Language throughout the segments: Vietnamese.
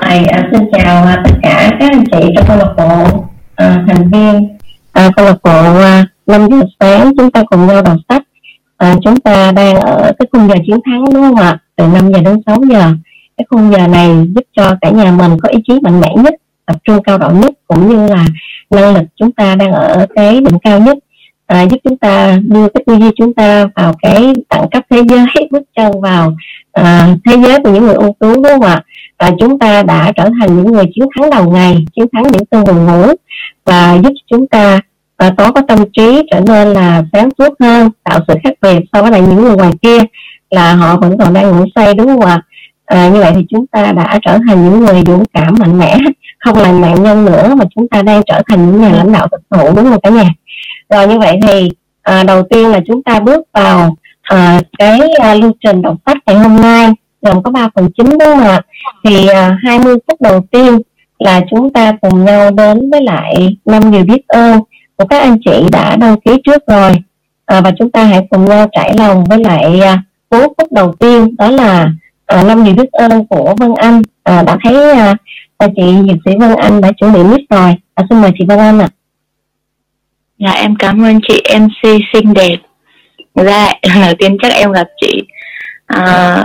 Thầy à, xin chào à, tất cả các anh chị trong câu lạc bộ à, thành viên. À, câu lạc bộ à, 5 giờ sáng chúng ta cùng nhau đọc sách. À, chúng ta đang ở cái khung giờ chiến thắng đúng không ạ? Từ 5 giờ đến 6 giờ. Cái khung giờ này giúp cho cả nhà mình có ý chí mạnh mẽ nhất tập trung cao độ nhất cũng như là năng lực chúng ta đang ở cái đỉnh cao nhất à, giúp chúng ta đưa cái tư duy chúng ta vào cái đẳng cấp thế giới bước chân vào à, thế giới của những người ưu tú đúng không ạ? Và chúng ta đã trở thành những người chiến thắng đầu ngày chiến thắng những cơn buồn ngủ và giúp chúng ta và có có tâm trí trở nên là sáng suốt hơn tạo sự khác biệt so với lại những người ngoài kia là họ vẫn còn đang ngủ say đúng không ạ? À, như vậy thì chúng ta đã trở thành những người dũng cảm mạnh mẽ không là nạn nhân nữa mà chúng ta đang trở thành những nhà lãnh đạo thực thụ đúng không cả nhà? Rồi như vậy thì à, đầu tiên là chúng ta bước vào à, cái à, lưu trình đọc sách ngày hôm nay. Gồm có 3 phần chính đúng không ạ? Thì à, 20 phút đầu tiên là chúng ta cùng nhau đến với lại năm điều biết ơn của các anh chị đã đăng ký trước rồi. À, và chúng ta hãy cùng nhau trải lòng với lại à, 4 phút đầu tiên đó là à, năm điều biết ơn của Vân Anh. À, đã thấy à, à chị dược sĩ Vân Anh đã chuẩn bị mic rồi. À, xin mời chị Vân Anh ạ. à. Dạ em cảm ơn chị MC xinh đẹp. Dạ đầu tiên chắc em gặp chị. À,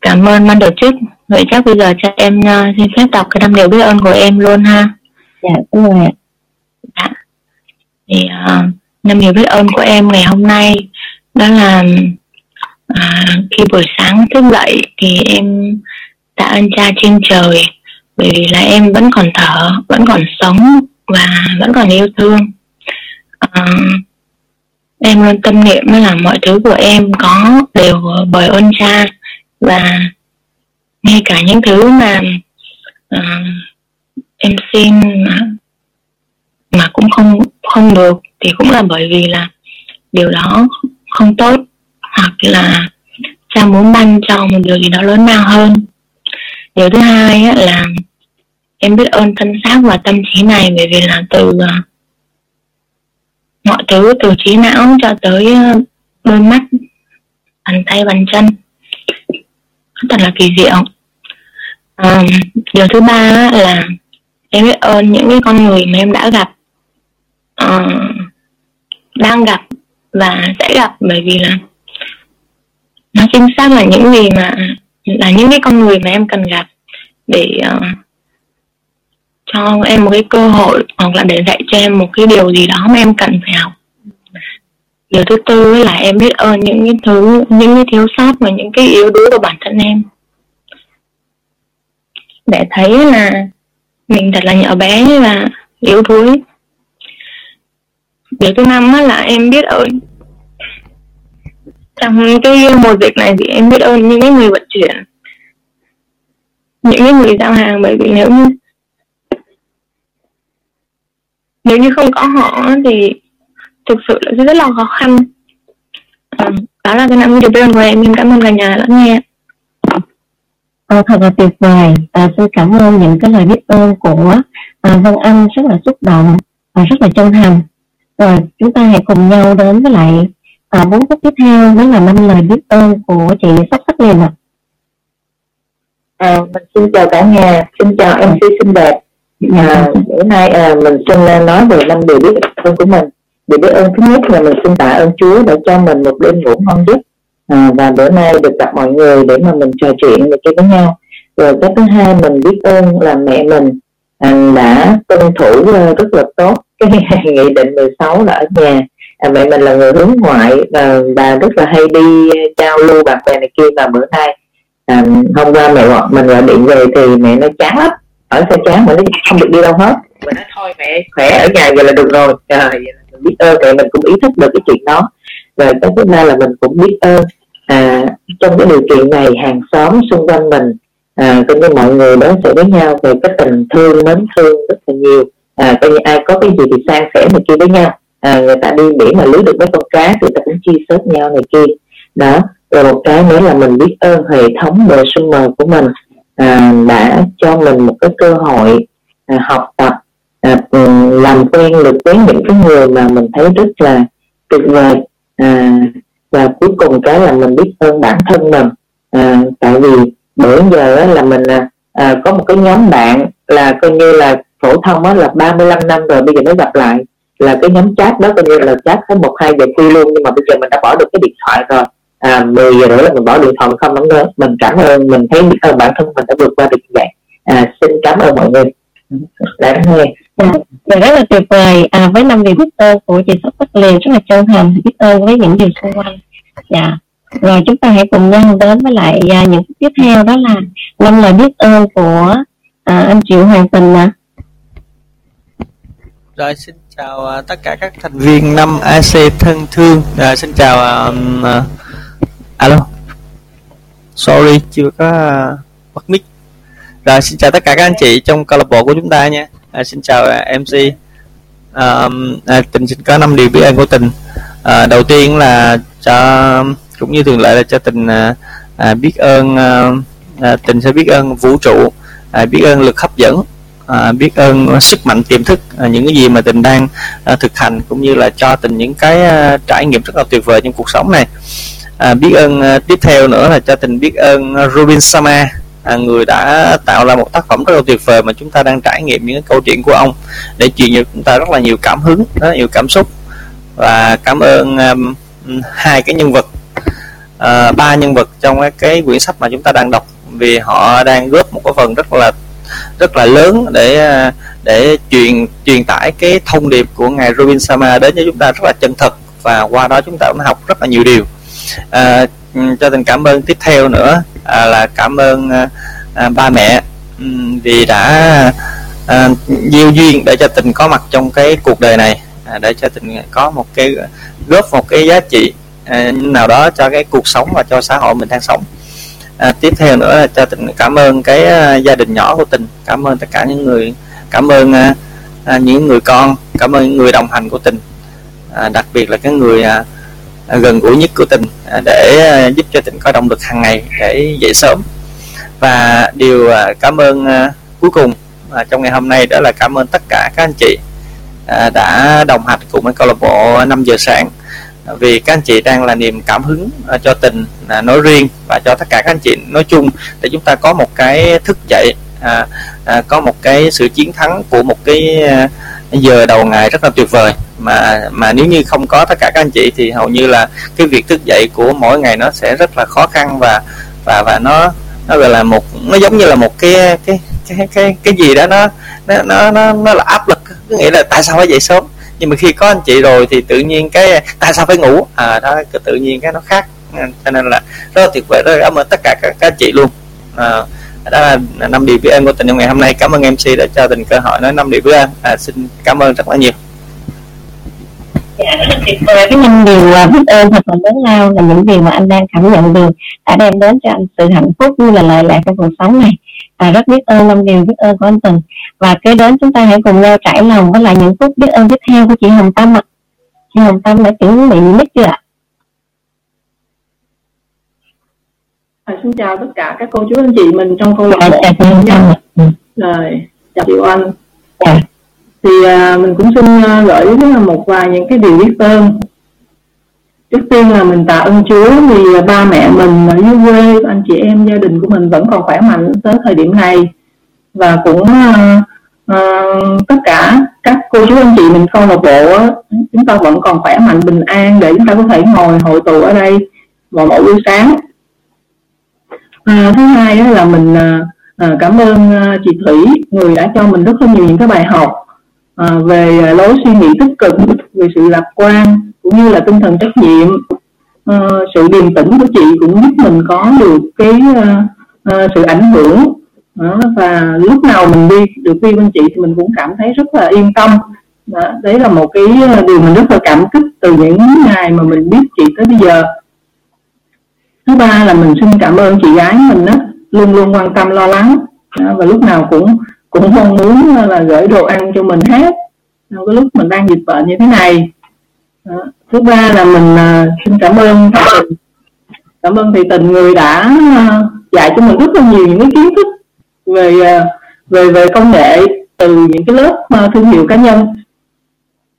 Cảm ơn ban tổ chức. Vậy chắc bây giờ cho em uh, xin phép đọc cái năm điều biết ơn của em luôn ha. Dạ mời ạ. Dạ. Thì uh, năm điều biết ơn của em ngày hôm nay Đó là à, Khi buổi sáng thức dậy Thì em tạ ơn cha trên trời Bởi vì là em vẫn còn thở Vẫn còn sống Và vẫn còn yêu thương em luôn tâm niệm là mọi thứ của em có đều bởi ơn cha. Và ngay cả những thứ mà uh, em xin mà, mà cũng không không được thì cũng là bởi vì là điều đó không tốt hoặc là cha muốn ban cho một điều gì đó lớn lao hơn. Điều thứ hai á, là em biết ơn thân xác và tâm trí này bởi vì là từ uh, mọi thứ từ trí não cho tới ờ, đôi mắt bàn tay bàn chân. Thật là kỳ diệu. À, điều thứ ba là em biết ơn những cái con người mà em đã gặp à, đang gặp và sẽ gặp bởi vì là nó chính xác là những gì mà là những cái con người mà em cần gặp để uh, cho em một cái cơ hội hoặc là để dạy cho em một cái điều gì đó mà em cần phải học. Điều thứ tư là em biết ơn những cái thứ, những cái thiếu sót và những cái yếu đuối của bản thân em. Để thấy là mình thật là nhỏ bé và yếu đuối. Điều thứ năm là em biết ơn. Trong cái mùa dịch này thì em biết ơn những cái người vận chuyển, những cái người giao hàng. Bởi vì nếu như nếu như không có họ thì thực sự là rất là khó khăn. À, đó là cái năm điều ơn của em. Em cảm ơn cả nhà lắng nghe. À, thật là tuyệt vời. À, xin cảm ơn những cái lời biết ơn của à, Vân Anh. Rất là xúc động và rất là chân thành. Rồi chúng ta hãy cùng nhau đến với lại à, 4 phút tiếp theo. Đó là năm lời biết ơn của chị Sóc Sắc liền ạ. À, mình xin chào cả nhà. Xin chào MC xinh đẹp à, bữa nay à, mình xin à, nói về năm điều biết ơn của mình. Điều biết ơn thứ nhất là mình xin tạ ơn Chúa đã cho mình một đêm ngủ ngon giấc. À, và bữa nay được gặp mọi người để mà mình trò chuyện với với nhau. Rồi cái thứ hai mình biết ơn là mẹ mình à, đã tuân thủ uh, rất là tốt cái nghị định 16 là ở nhà. À, mẹ mình là người hướng ngoại và, và rất là hay đi à, giao lưu bạn bè này kia. Và bữa nay à, hôm qua mẹ gọi mình gọi điện về thì mẹ nó chán lắm ở xe chán mà nó không được đi đâu hết. Mình nói thôi mẹ. Khỏe ở nhà vậy là được rồi. Trời mình biết ơn mẹ mình cũng ý thức được cái chuyện đó. Và cái thứ hai là mình cũng biết ơn à, trong cái điều kiện này hàng xóm xung quanh mình à, coi như mọi người đối xử với nhau về cái tình thương mến thương rất là nhiều. À, coi như ai có cái gì thì san sẻ này kia với nhau. À, người ta đi biển mà lưới được mấy con cá thì ta cũng chia sớt nhau này kia. Đó rồi một cái nữa là mình biết ơn hệ thống bờ mờ của mình à, đã cho mình một cái cơ hội à, học tập à, làm quen được với những cái người mà mình thấy rất là tuyệt vời à, và cuối cùng cái là mình biết ơn bản thân mình. À, tại vì bữa giờ là mình à, à, có một cái nhóm bạn là coi như là phổ thông á là 35 năm rồi bây giờ mới gặp lại. Là cái nhóm chat đó coi như là chat tới một hai giờ khuya luôn nhưng mà bây giờ mình đã bỏ được cái điện thoại rồi à, 10 giờ nữa là mình bỏ điện thoại mình không nóng nữa. Mình cảm ơn mình thấy biết ơn bản thân mình đã vượt qua được như vậy. À, xin cảm ơn mọi người. Đã nghe. Dạ, dạ rất là tuyệt vời. À, với năm điều biết ơn của chị sóc Bắc liền rất là chân thành biết ơn với những điều xung quanh. Dạ. Rồi chúng ta hãy cùng nhau đến với lại à, những tiếp theo đó là năm lời biết ơn của à, anh Triệu Hoàng Tình ạ. À. rồi xin chào uh, tất cả các thành viên năm AC thân thương. À, xin chào uh, uh, alo? Sorry chưa có uh, bật bắt mic. Rồi xin chào tất cả các anh chị trong câu lạc bộ của chúng ta nha. À, xin chào MC à, um, à, tình xin có năm điều biết ơn của tình. À, đầu tiên là cho cũng như thường lệ là cho tình à, à, biết ơn à, à, tình sẽ biết ơn vũ trụ à, biết ơn lực hấp dẫn à, biết ơn sức mạnh tiềm thức à, những cái gì mà tình đang à, thực hành cũng như là cho tình những cái à, trải nghiệm rất là tuyệt vời trong cuộc sống này à, biết ơn à, tiếp theo nữa là cho tình biết ơn à, Robin Sama à, người đã tạo ra một tác phẩm rất là tuyệt vời mà chúng ta đang trải nghiệm những cái câu chuyện của ông để truyền cho chúng ta rất là nhiều cảm hứng rất là nhiều cảm xúc. Và cảm ơn um, hai cái nhân vật uh, ba nhân vật trong cái, cái quyển sách mà chúng ta đang đọc. Vì họ đang góp một cái phần rất là rất là lớn để để truyền truyền tải cái thông điệp của ngài Robin Sama đến cho chúng ta rất là chân thật. Và qua đó chúng ta cũng học rất là nhiều điều à, cho tình cảm ơn tiếp theo nữa à, là cảm ơn à, à ba mẹ. Vì đã à, diêu duyên để cho tình có mặt trong cái cuộc đời này à, để cho tình có một cái góp một cái giá trị à, nào đó cho cái cuộc sống và cho xã hội mình đang sống. À, tiếp theo nữa là cho tình cảm ơn cái uh, gia đình nhỏ của tình. Cảm ơn tất cả những người cảm ơn uh, uh, những người con cảm ơn những người đồng hành của tình. À, đặc biệt là cái người uh, gần gũi nhất của tình à, để à, giúp cho tình có động lực hàng ngày để dậy sớm. Và điều à, cảm ơn cuối cùng trong ngày hôm nay đó là cảm ơn tất cả các anh chị đã đồng hành cùng với câu lạc bộ 5 giờ sáng. Vì các anh chị đang là niềm cảm hứng cho tình nói riêng và cho tất cả các anh chị nói chung để chúng ta có một cái thức dậy à, à, có một cái sự chiến thắng của một cái à, giờ đầu ngày rất là tuyệt vời. Mà mà nếu như không có tất cả các anh chị thì hầu như là cái việc thức dậy của mỗi ngày nó sẽ rất là khó khăn và và và nó nó gọi là một nó giống như là một cái cái cái cái cái gì đó nó nó nó nó, nó là áp lực. Có nghĩa là tại sao phải dậy sớm? Nhưng mà khi có anh chị rồi thì tự nhiên cái tại sao phải ngủ? À đó tự nhiên cái nó khác. Cho nên là rất là tuyệt vời. Rất là cảm ơn tất cả các, các chị luôn. À, đó là năm điều biết ơn của tình trong ngày hôm nay. Cảm ơn mc đã cho tình cơ hội nói năm điều biết ơn. À, xin cảm ơn rất là nhiều. Dạ, rất là tuyệt vời. Cái năm điều à, biết ơn thật là lớn lao là những điều mà anh đang cảm nhận được đã đem đến cho anh sự hạnh phúc như là lợi lạc trong cuộc sống này. Và rất biết ơn năm điều biết ơn của anh Tình và kế đến chúng ta hãy cùng nhau trải lòng với lại những phút biết ơn tiếp theo của chị Hồng Tâm ạ. Chị Hồng Tâm đã chuẩn bị mic chưa ạ? À, xin chào tất cả các cô chú anh chị mình trong câu lạc bộ. Hồng Rồi, chào chị Oanh. Dạ. Thì à, mình cũng xin à, gửi một vài những cái điều biết ơn. Trước tiên là mình tạ ơn Chúa vì à, ba mẹ mình ở dưới quê, anh chị em gia đình của mình vẫn còn khỏe mạnh tới thời điểm này. Và cũng à, à, tất cả các cô chú anh chị mình câu lạc bộ chúng ta vẫn còn khỏe mạnh bình an để chúng ta có thể ngồi hội tụ ở đây vào mỗi buổi sáng à, thứ hai đó là mình à, à, cảm ơn à, chị Thủy người đã cho mình rất là nhiều những cái bài học à, về à, lối suy nghĩ tích cực về sự lạc quan cũng như là tinh thần trách nhiệm. À, sự điềm tĩnh của chị cũng giúp mình có được cái à, à, sự ảnh hưởng. Đó, và lúc nào mình đi được đi bên chị thì mình cũng cảm thấy rất là yên tâm. Đó, đấy là một cái à, điều mình rất là cảm kích từ những ngày mà mình biết chị tới bây giờ thứ ba là mình xin cảm ơn chị gái mình đó luôn luôn quan tâm, lo lắng. Và lúc nào cũng cũng mong muốn là gửi đồ ăn cho mình hết. Trong cái lúc mình đang dịch bệnh như thế này. Đó. thứ ba là mình à, xin cảm ơn cảm ơn thầy tình người đã à, dạy cho mình rất là nhiều những cái kiến thức về à, về về công nghệ từ những cái lớp thương hiệu cá nhân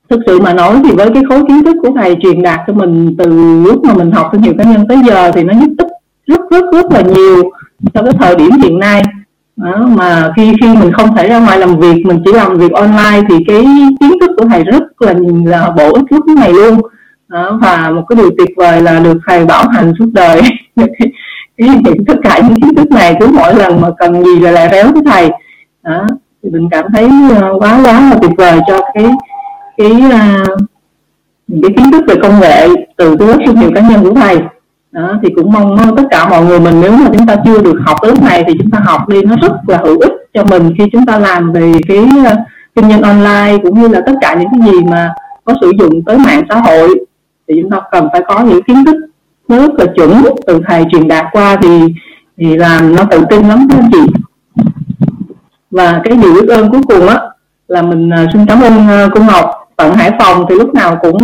thực sự mà nói thì với cái khối kiến thức của thầy truyền đạt cho mình từ lúc mà mình học thương hiệu cá nhân tới giờ thì nó giúp ích rất rất rất là nhiều cho cái thời điểm hiện nay. Đó, mà khi khi mình không thể ra ngoài làm việc mình chỉ làm việc online thì cái kiến thức của thầy rất là là bổ ích lúc này luôn. Đó, và một cái điều tuyệt vời là được thầy bảo hành suốt đời. Tất cả những kiến thức này cứ mỗi lần mà cần gì là lại réo với thầy. Đó thì mình cảm thấy ờ, quá quá là tuyệt vời cho cái cái à, cái kiến thức về công nghệ từ cái lớp thương hiệu cá nhân của thầy. Đó, thì cũng mong tất cả mọi người mình nếu mà chúng ta chưa được học lớp này thì chúng ta học đi nó rất là hữu ích cho mình khi chúng ta làm về cái à, kinh doanh online cũng như là tất cả những cái gì mà có sử dụng tới mạng xã hội. Thì chúng ta cần phải có những kiến thức rất là chuẩn từ thầy truyền đạt qua thì thì làm nó tự tin lắm các anh chị. Và cái điều biết ơn cuối cùng á là mình à, xin cảm ơn cô Ngọc tận Hải Phòng thì lúc nào cũng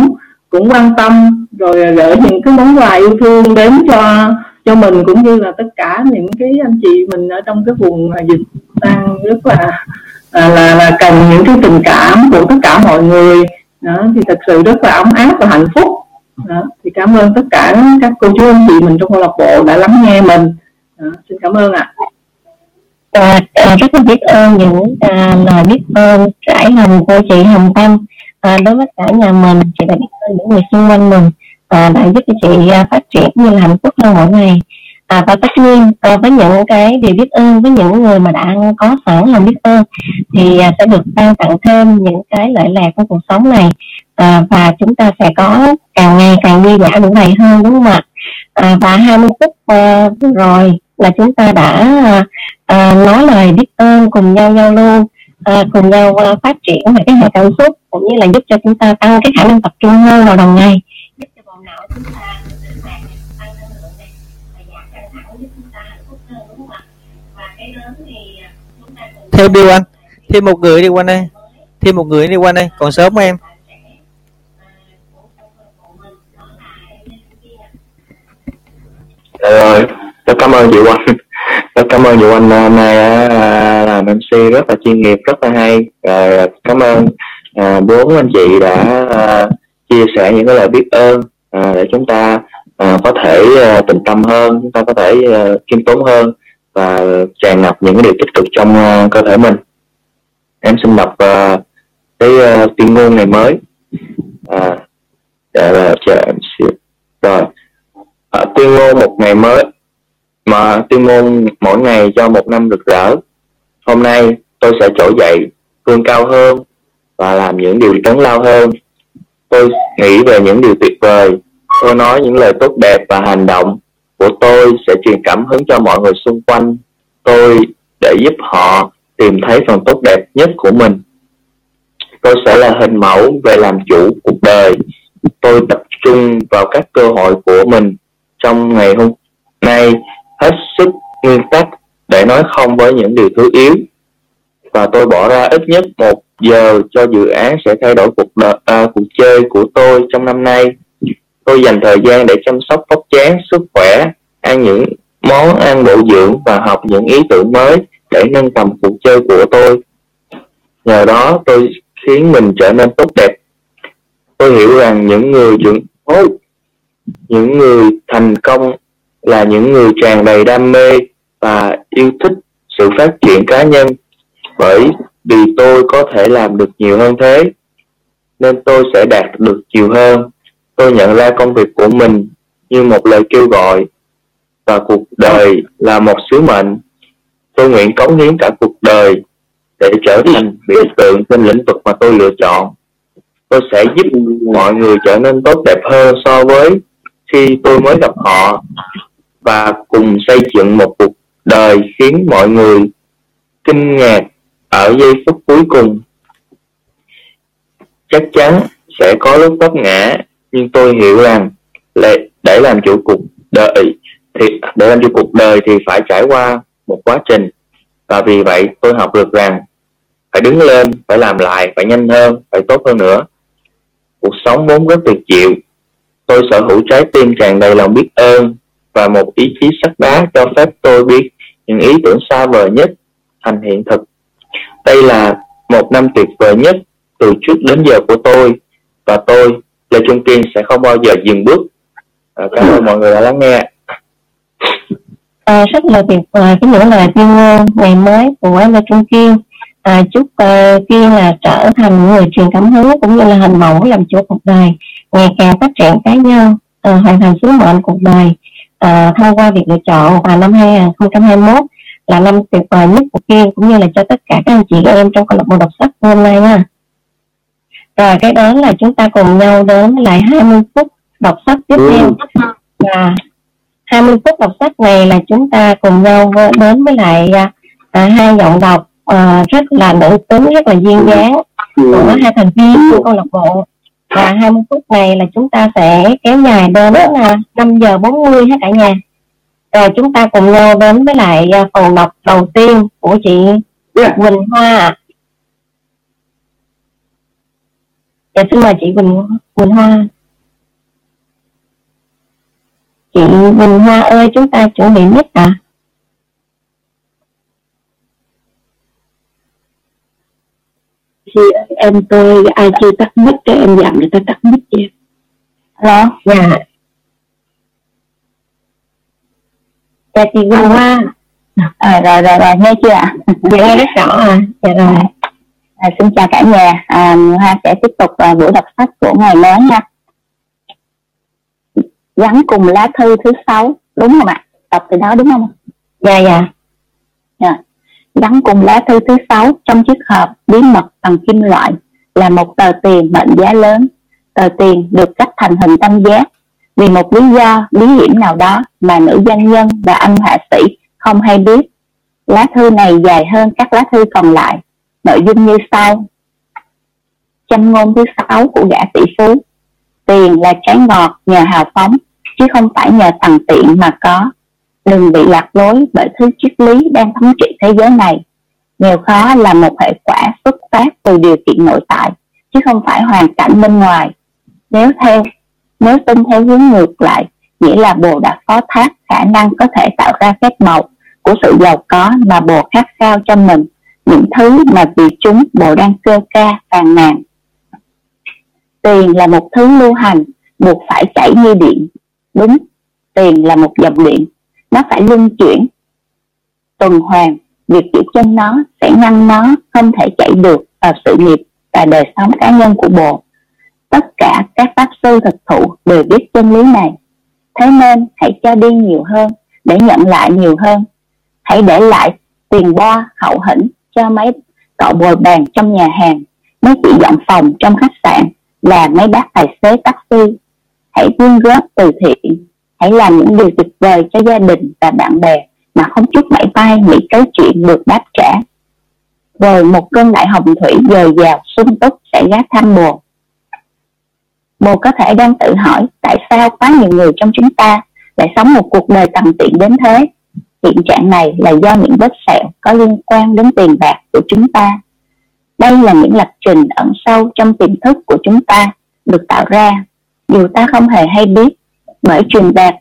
cũng quan tâm rồi gửi những cái món quà yêu thương đến cho cho mình cũng như là tất cả những cái anh chị mình ở trong cái vùng dịch đang rất là là, là, là cần những cái tình cảm của tất cả mọi người. Đó, thì thật sự rất là ấm áp và hạnh phúc. Đó, thì cảm ơn tất cả các cô chú anh chị mình trong câu lạc bộ đã lắng nghe mình. Đó, xin cảm ơn ạ. À, à, rất là biết ơn những à, lời biết ơn trải lòng của chị Hồng Tâm à, đối với cả nhà mình chị đã biết ơn những người xung quanh mình à, đã giúp cho chị à, phát triển như là hạnh phúc hơn mỗi ngày. À, và tất nhiên à, với những cái điều biết ơn với những người mà đã có sẵn lòng biết ơn thì à, sẽ được ban tặng thêm những cái lợi lạc của cuộc sống này. À, và chúng ta sẽ có càng ngày càng vui vẻ đủ đầy hơn đúng không ạ? À, và 20 phút à, rồi là chúng ta đã à, à, nói lời biết ơn cùng nhau giao lưu à, cùng nhau à, phát triển về cái hệ cảm xúc cũng như là giúp cho chúng ta tăng cái khả năng tập trung hơn vào đầu ngày. Giúp cho bộ não chúng ta tăng năng lượng này và giảm căng thẳng giúp chúng ta hạnh phúc hơn đúng không ạ? Và cái lớn thì à, chúng ta thêm đi anh thêm một người đi quanh đây thêm một người đi quanh đây còn sớm không em. Dạ rồi, rất cảm ơn chị Oanh rất cảm ơn Vũ Anh hôm nay à, làm MC rất là chuyên nghiệp rất là hay. Và cảm ơn à, bốn anh chị đã à, chia sẻ những cái lời biết ơn à, để chúng ta à, có thể à, tâm hơn chúng ta có thể à, tốn hơn và tràn ngập những cái điều tích cực trong à, cơ thể mình. Em xin đọc à, cái à, tuyên ngôn này mới. À, để là chờ em xíu. Rồi à, tuyên ngôn một ngày mới mà tuyên ngôn mỗi ngày cho một năm rực rỡ. Hôm nay tôi sẽ trỗi dậy, vươn cao hơn và làm những điều lớn lao hơn. Tôi nghĩ về những điều tuyệt vời. Tôi nói những lời tốt đẹp và hành động của tôi sẽ truyền cảm hứng cho mọi người xung quanh. Tôi để giúp họ tìm thấy phần tốt đẹp nhất của mình. Tôi sẽ là hình mẫu về làm chủ cuộc đời. Tôi tập trung vào các cơ hội của mình. Trong ngày hôm nay hết sức nguyên tắc để nói không với những điều thứ yếu. Và tôi bỏ ra ít nhất một giờ cho dự án sẽ thay đổi cuộc đời, à, cuộc chơi của tôi trong năm nay. Tôi dành thời gian để chăm sóc tóc chán sức khỏe ăn những món ăn bổ dưỡng và học những ý tưởng mới để nâng tầm cuộc chơi của tôi. Nhờ đó tôi khiến mình trở nên tốt đẹp. Tôi hiểu rằng những người trưởng những người thành công là những người tràn đầy đam mê và yêu thích sự phát triển cá nhân. Bởi vì tôi có thể làm được nhiều hơn thế, nên tôi sẽ đạt được nhiều hơn. Tôi nhận ra công việc của mình như một lời kêu gọi và cuộc đời là một sứ mệnh. Tôi nguyện cống hiến cả cuộc đời để trở thành biểu tượng trên lĩnh vực mà tôi lựa chọn. Tôi sẽ giúp mọi người trở nên tốt đẹp hơn so với khi tôi mới gặp họ và cùng xây dựng một cuộc đời khiến mọi người kinh ngạc ở giây phút cuối cùng. Chắc chắn sẽ có lúc vấp ngã, nhưng tôi hiểu rằng để làm chủ cuộc đời thì, để làm chủ cuộc đời thì phải trải qua một quá trình. Và vì vậy tôi học được rằng phải đứng lên, phải làm lại, phải nhanh hơn, phải tốt hơn nữa. Cuộc sống vốn rất tuyệt diệu. Tôi sở hữu trái tim tràn đầy lòng biết ơn và một ý chí sắt đá cho phép tôi biết những ý tưởng xa vời nhất thành hiện thực. Đây là một năm tuyệt vời nhất từ trước đến giờ của tôi và tôi Lê Trung Kiên sẽ không bao giờ dừng bước. À, cảm ơn mọi người đã lắng nghe. À, rất là tuyệt vời. Cái những lời tuyên ngôn ngày mới của Lê Trung Kiên à, chúc à, uh, Kiên là trở thành người truyền cảm hứng cũng như là hình mẫu làm chủ cuộc đời ngày càng phát triển cá nhân uh, hoàn thành sứ mệnh cuộc đời uh, thông qua việc lựa chọn vào năm 2021 là năm tuyệt vời nhất của Kiên cũng như là cho tất cả các anh chị em trong câu lạc bộ đọc sách hôm nay nha. Rồi cái đó là chúng ta cùng nhau đến lại 20 phút đọc sách tiếp theo. Và 20 phút đọc sách này là chúng ta cùng nhau đến với lại à, hai giọng đọc à, rất là nổi tiếng rất là duyên dáng của hai thành viên của câu lạc bộ và 20 phút này là chúng ta sẽ kéo dài đến là 5 giờ 40 hết cả nhà. Rồi chúng ta cùng nhau đến với lại à, phần đọc đầu tiên của chị Quỳnh Hoa Dạ xin mời chị Quỳnh, Quỳnh Hoa. Chị Quỳnh Hoa ơi chúng ta chuẩn bị mic à Thì em tôi ai chưa tắt mic cái em dặn người ta tắt mic cho em Alo Dạ Dạ chị Quỳnh Hoa à, Rồi rồi rồi nghe chưa ạ Dạ nghe rất rõ à Dạ rồi À, xin chào cả nhà, à, Hoa sẽ tiếp tục à, buổi đọc sách của ngày mới nha. Gắn cùng lá thư thứ sáu, đúng không ạ? Đọc từ đó đúng không? Dạ dạ. dạ. Gắn cùng lá thư thứ sáu trong chiếc hộp bí mật bằng kim loại là một tờ tiền mệnh giá lớn. Tờ tiền được cắt thành hình tam giác. Vì một lý do, bí hiểm nào đó mà nữ doanh nhân và anh họa sĩ không hay biết. Lá thư này dài hơn các lá thư còn lại. Nội dung như sau. Châm ngôn thứ sáu của gã tỷ phú. Tiền là trái ngọt nhờ hào phóng, chứ không phải nhờ tầng tiện mà có đừng bị lạc lối bởi thứ triết lý đang thống trị thế giới này. Nghèo khó là một hệ quả xuất phát từ điều kiện nội tại, chứ không phải hoàn cảnh bên ngoài. Nếu theo, nếu tin theo hướng ngược lại, nghĩa là bồ đã phó thác khả năng có thể tạo ra phép màu của sự giàu có mà bồ khát khao cho mình, những thứ mà vì chúng bộ đang cơ ca phàn nàn. Tiền là một thứ lưu hành, buộc phải chảy như điện. Đúng, tiền là một dòng điện nó phải luân chuyển. Tuần hoàn, việc giữ chân nó sẽ ngăn nó không thể chạy được vào sự nghiệp và đời sống cá nhân của bồ. Tất cả các pháp sư thực thụ đều biết chân lý này. Thế nên, hãy cho đi nhiều hơn để nhận lại nhiều hơn. Hãy để lại tiền bo, hậu hĩnh cho mấy cậu bồi bàn trong nhà hàng, mấy chị dọn phòng trong khách sạn là mấy bác tài xế taxi. Hãy quyên góp từ thiện hãy làm những điều tuyệt vời cho gia đình và bạn bè mà không chút mảy may nghĩ tới chuyện được đáp trả. Rồi một cơn đại hồng thủy dồi dào, sung túc sẽ gác thăm bồ bồ có thể đang tự hỏi, tại sao quá nhiều người trong chúng ta lại sống một cuộc đời tầm tiện đến thế? Hiện trạng này là do những vết sẹo có liên quan đến tiền bạc của chúng ta. Đây là những lập trình ẩn sâu trong tiềm thức của chúng ta, được tạo ra. Dù ta không hề hay biết bởi truyền đạt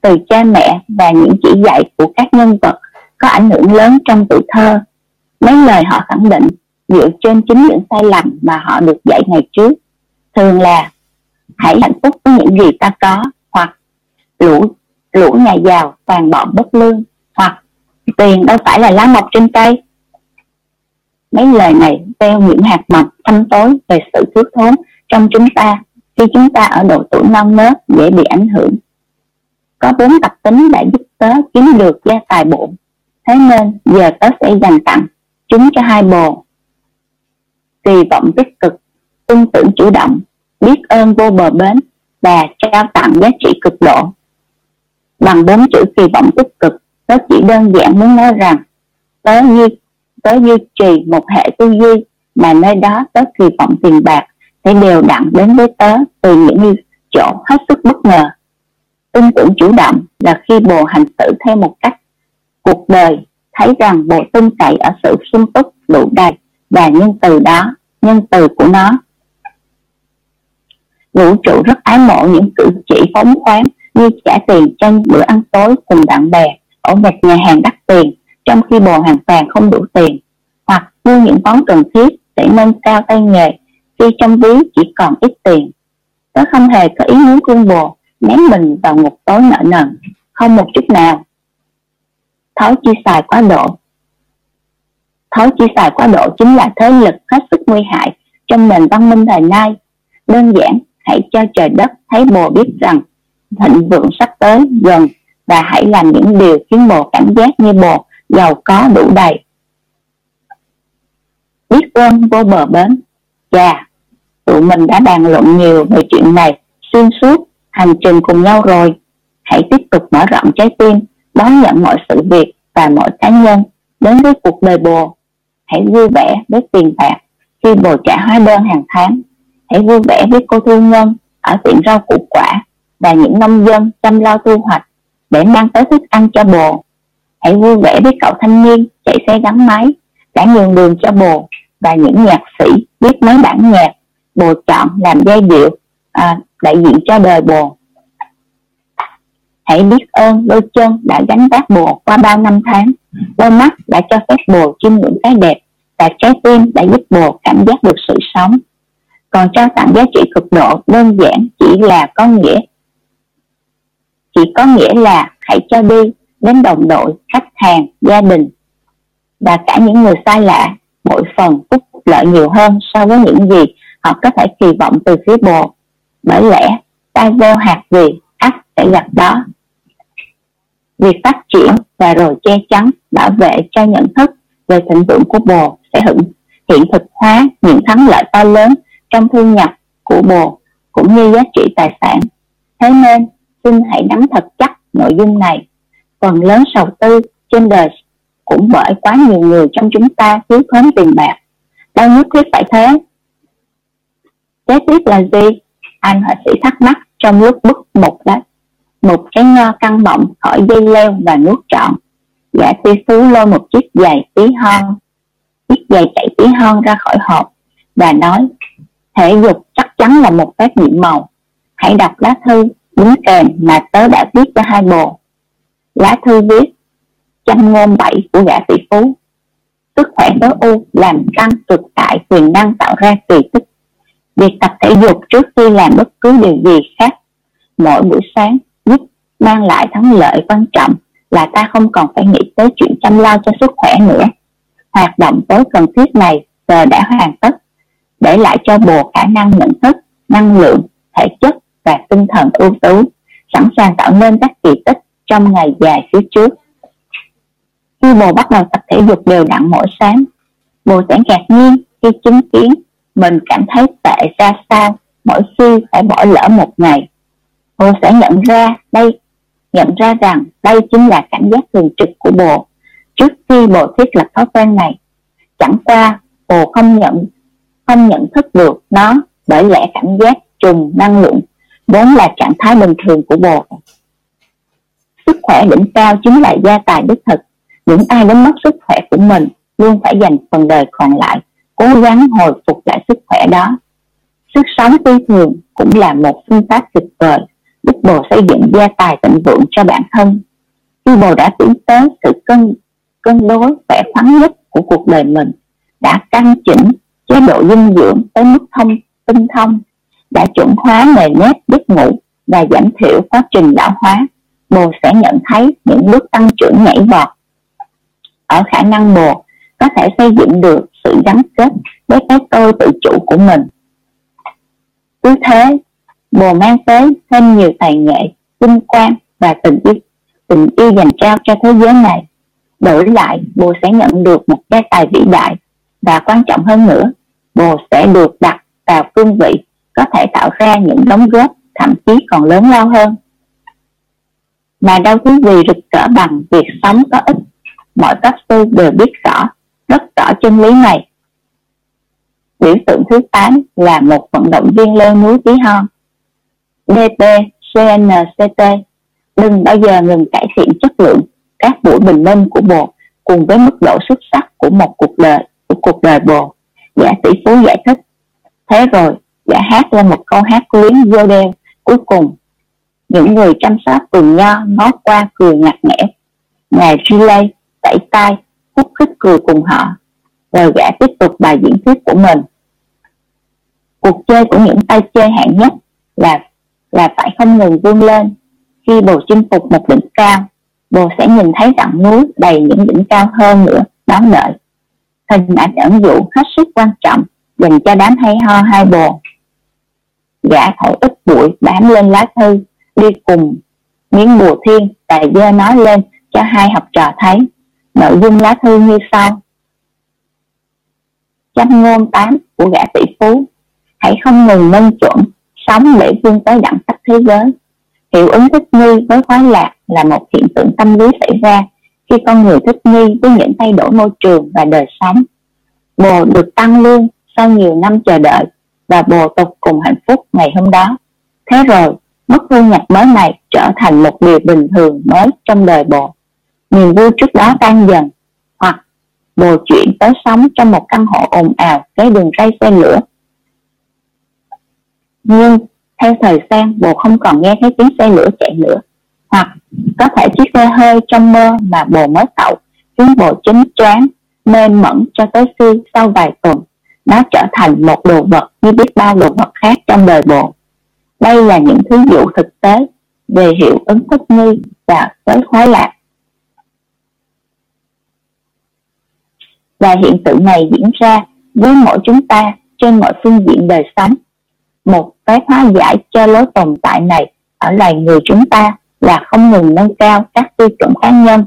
từ cha mẹ và những chỉ dạy của các nhân vật có ảnh hưởng lớn trong tuổi thơ. Mấy lời họ khẳng định dựa trên chính những sai lầm mà họ được dạy ngày trước. Thường là, hãy hạnh phúc với những gì ta có hoặc, lũ lũ nhà giàu toàn bọn bất lương hoặc, tiền đâu phải là lá mọc trên cây mấy lời này gieo những hạt mầm thâm tối về sự thiếu thốn trong chúng ta khi chúng ta ở độ tuổi non nớt dễ bị ảnh hưởng. Có bốn tập tính đã giúp tớ kiếm được gia tài bổn. Thế nên, giờ tớ sẽ dành tặng chúng cho hai bồ. Kỳ vọng tích cực tin tưởng chủ động, biết ơn vô bờ bến và trao tặng giá trị cực độ. Bằng bốn chữ kỳ vọng tích cực, tớ chỉ đơn giản muốn nói rằng tớ như tớ duy trì một hệ tư duy mà nơi đó tớ kỳ vọng tiền bạc sẽ đều đặn đến với tớ, từ những chỗ hết sức bất ngờ. Tin tưởng chủ động là khi bồ hành xử theo một cách cuộc đời, thấy rằng bồ tin cậy ở sự sung túc, đủ đầy, và nhân từ đó, nhân từ của nó. Vũ trụ rất ái mộ những cử chỉ phóng khoáng như trả tiền cho bữa ăn tối cùng bạn bè, ở một nhà hàng đắt tiền, trong khi bồ hoàn toàn không đủ tiền, hoặc mua những món cần thiết để nâng cao tay nghề khi trong ví chỉ còn ít tiền, tớ không hề có ý muốn khuyên bồ, ném mình vào ngục tối nợ nần, không một chút nào. Thói chi xài quá độ. Thói chi xài quá độ chính là thế lực hết sức nguy hại trong nền văn minh thời nay. Đơn giản, hãy cho trời đất thấy bồ biết rằng thịnh vượng sắp tới gần và hãy làm những điều khiến bồ cảm giác như bồ giàu có đủ đầy. Biết ơn vô bờ bến. Chà! Tụi mình đã bàn luận nhiều về chuyện này, xuyên suốt, hành trình cùng nhau rồi. Hãy tiếp tục mở rộng trái tim, đón nhận mọi sự việc và mọi cá nhân đến với cuộc đời bồ. Hãy vui vẻ với tiền bạc khi bồ trả hóa đơn hàng tháng. Hãy vui vẻ với cô thương nhân ở tiệm rau củ quả và những nông dân chăm lo thu hoạch để mang tới thức ăn cho bồ. Hãy vui vẻ với cậu thanh niên chạy xe gắn máy, đã nhường đường cho bồ và những nhạc sĩ biết mấy bản nhạc bồ chọn làm giai điệu à, đại diện cho đời bồ. Hãy biết ơn đôi chân đã gánh vác bồ qua bao năm tháng. Đôi mắt đã cho phép bồ chiêm ngưỡng cái đẹp và trái tim đã giúp bồ cảm giác được sự sống. Còn trao tặng giá trị cực độ đơn giản chỉ là có nghĩa chỉ có nghĩa là hãy cho đi đến đồng đội khách hàng gia đình. Và cả những người xa lạ mỗi phần phúc lợi nhiều hơn so với những gì họ có thể kỳ vọng từ phía bồ. Bởi lẽ ta vô hạt gì ắt sẽ gặp đó. Việc phát triển và rồi che chắn bảo vệ cho nhận thức về thịnh vượng của bồ sẽ hiện, hiện thực hóa những thắng lợi to lớn trong thu nhập của bồ cũng như giá trị tài sản. Thế nên xin hãy nắm thật chắc nội dung này. Phần lớn sầu tư trên đời cũng bởi quá nhiều người trong chúng ta thiếu thốn tiền bạc. Đâu nhất thiết phải thế chết tiếp là gì? Anh họa sĩ thắc mắc trong lúc bức một đó. Một cái nho căng mọng khỏi dây leo và nuốt trọn. Dạ gã tỷ phú lôi một chiếc giày tí hon, chiếc giày chạy tí hon ra khỏi hộp và nói, thể dục chắc chắn là một phép nhiệm màu. Hãy đọc lá thư đính kèm mà tớ đã viết cho hai bồ lá thư viết chăm ngôn bảy của gã tỷ phú. Sức khỏe tối u làm tăng cực tại quyền năng tạo ra kỳ tích việc tập thể dục trước khi làm bất cứ điều gì khác mỗi buổi sáng giúp mang lại thắng lợi quan trọng là ta không còn phải nghĩ tới chuyện chăm lo cho sức khỏe nữa. Hoạt động tối cần thiết này giờ đã hoàn tất, để lại cho bồ khả năng nhận thức, năng lượng, thể chất và tinh thần ưu tú, sẵn sàng tạo nên các kỳ tích trong ngày dài phía trước. Khi bồ bắt đầu tập thể dục đều đặn mỗi sáng, bồ sẽ ngạc nhiên khi chứng kiến mình cảm thấy tệ ra sao? Mỗi khi phải bỏ lỡ một ngày. Bồ sẽ nhận ra đây, nhận ra rằng đây chính là cảm giác thường trực của bồ. Trước khi bồ thiết lập thói quen này, chẳng qua bồ không nhận không nhận thức được nó bởi lẽ cảm giác trùng năng lượng vốn là trạng thái bình thường của bồ. Sức khỏe đỉnh cao chính là gia tài đích thực. Những ai đánh mất sức khỏe của mình luôn phải dành phần đời còn lại cố gắng hồi phục lại sức khỏe đó. Sức sống phi thường cũng là một phương pháp tuyệt vời, giúp bồ xây dựng gia tài tận vượng cho bản thân. Khi bồ đã tiến tới sự cân cân đối khỏe khoắn nhất của cuộc đời mình, đã căn chỉnh chế độ dinh dưỡng tới mức thông, tinh thông, đã chuẩn hóa nề nếp giấc ngủ và giảm thiểu quá trình lão hóa, bồ sẽ nhận thấy những bước tăng trưởng nhảy vọt. Ở khả năng bồ có thể xây dựng được sự gắn kết với cái tôi tự chủ của mình. Cứ thế, bồ mang tới thêm nhiều tài nghệ, vinh quang và tình yêu tình yêu dành trao cho thế giới này. Đổi lại, bồ sẽ nhận được một gia tài vĩ đại và quan trọng hơn nữa, bồ sẽ được đặt vào cương vị có thể tạo ra những đóng góp thậm chí còn lớn lao hơn. Mà đâu thứ gì rực rỡ bằng việc sống có ích, mọi pháp sư đều biết rõ rất rõ chân lý này. Biểu tượng thứ 8 là một vận động viên leo núi tí hon DP CNCT đừng bao giờ ngừng cải thiện chất lượng các buổi bình minh của bồ cùng với mức độ xuất sắc của một cuộc đời, của cuộc đời bồ. Giả tỷ phú giải thích. Thế rồi, giả hát lên một câu hát luyến vô đeo cuối cùng, những người chăm sóc vườn nho ngó qua cười ngặt nghẽo ngài relay tẩy tay khúc khích cười cùng họ. Rồi gã tiếp tục bài diễn thuyết của mình. Cuộc chơi của những tay chơi hạng nhất là là phải không ngừng vươn lên. Khi bồ chinh phục một đỉnh cao, bồ sẽ nhìn thấy rặng núi đầy những đỉnh cao hơn nữa đón đợi hình ảnh ẩn dụ hết sức quan trọng, dành cho đám hay ho hai bồ. Gã thổi ít bụi bám lên lá thư, đi cùng miếng bùa thiên, tài dơ nói lên cho hai học trò thấy nội dung lá thư như sau. Châm ngôn tám của gã tỷ phú. Hãy không ngừng nâng chuẩn, sống để vươn tới đẳng cấp thế giới. Hiệu ứng thích nghi với khoái lạc là một hiện tượng tâm lý xảy ra khi con người thích nghi với những thay đổi môi trường và đời sống. Bồ được tăng lương sau nhiều năm chờ đợi và bồ tục cùng hạnh phúc ngày hôm đó. Thế rồi, mức thu nhập mới này trở thành một điều bình thường mới trong đời bồ niềm vui trước đó tan dần, hoặc bồ chuyển tới sống trong một căn hộ ồn ào cái đường ray xe lửa. Nhưng theo thời gian, bồ không còn nghe thấy tiếng xe lửa chạy nữa, hoặc có thể chiếc xe hơi trong mơ mà bồ mới tậu khiến bồ chính choáng, mê mẩn cho tới khi sau vài tuần, nó trở thành một đồ vật như biết bao đồ vật khác trong đời bồ. Đây là những thứ dụ thực tế, về hiệu ứng thích nghi và với khoái lạc. Và hiện tượng này diễn ra với mỗi chúng ta trên mọi phương diện đời sống. Một cái hóa giải cho lối tồn tại này ở loài người chúng ta là không ngừng nâng cao các tiêu chuẩn cá nhân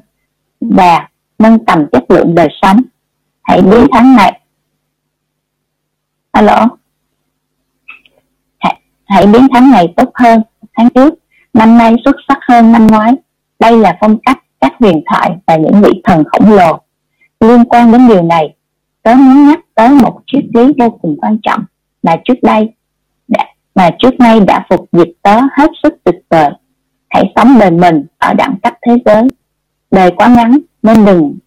và nâng tầm chất lượng đời sống. Hãy biến tháng này. Alo. Hãy, hãy biến tháng này tốt hơn. Tháng trước năm nay xuất sắc hơn năm ngoái. Đây là phong cách các huyền thoại và những vị thần khổng lồ liên quan đến điều này. Tớ muốn nhắc tới một triết lý vô cùng quan trọng mà trước đây đã, mà trước nay đã phục dịch tớ hết sức tuyệt vời. Hãy sống đời mình ở đẳng cấp thế giới. Đời quá ngắn nên đừng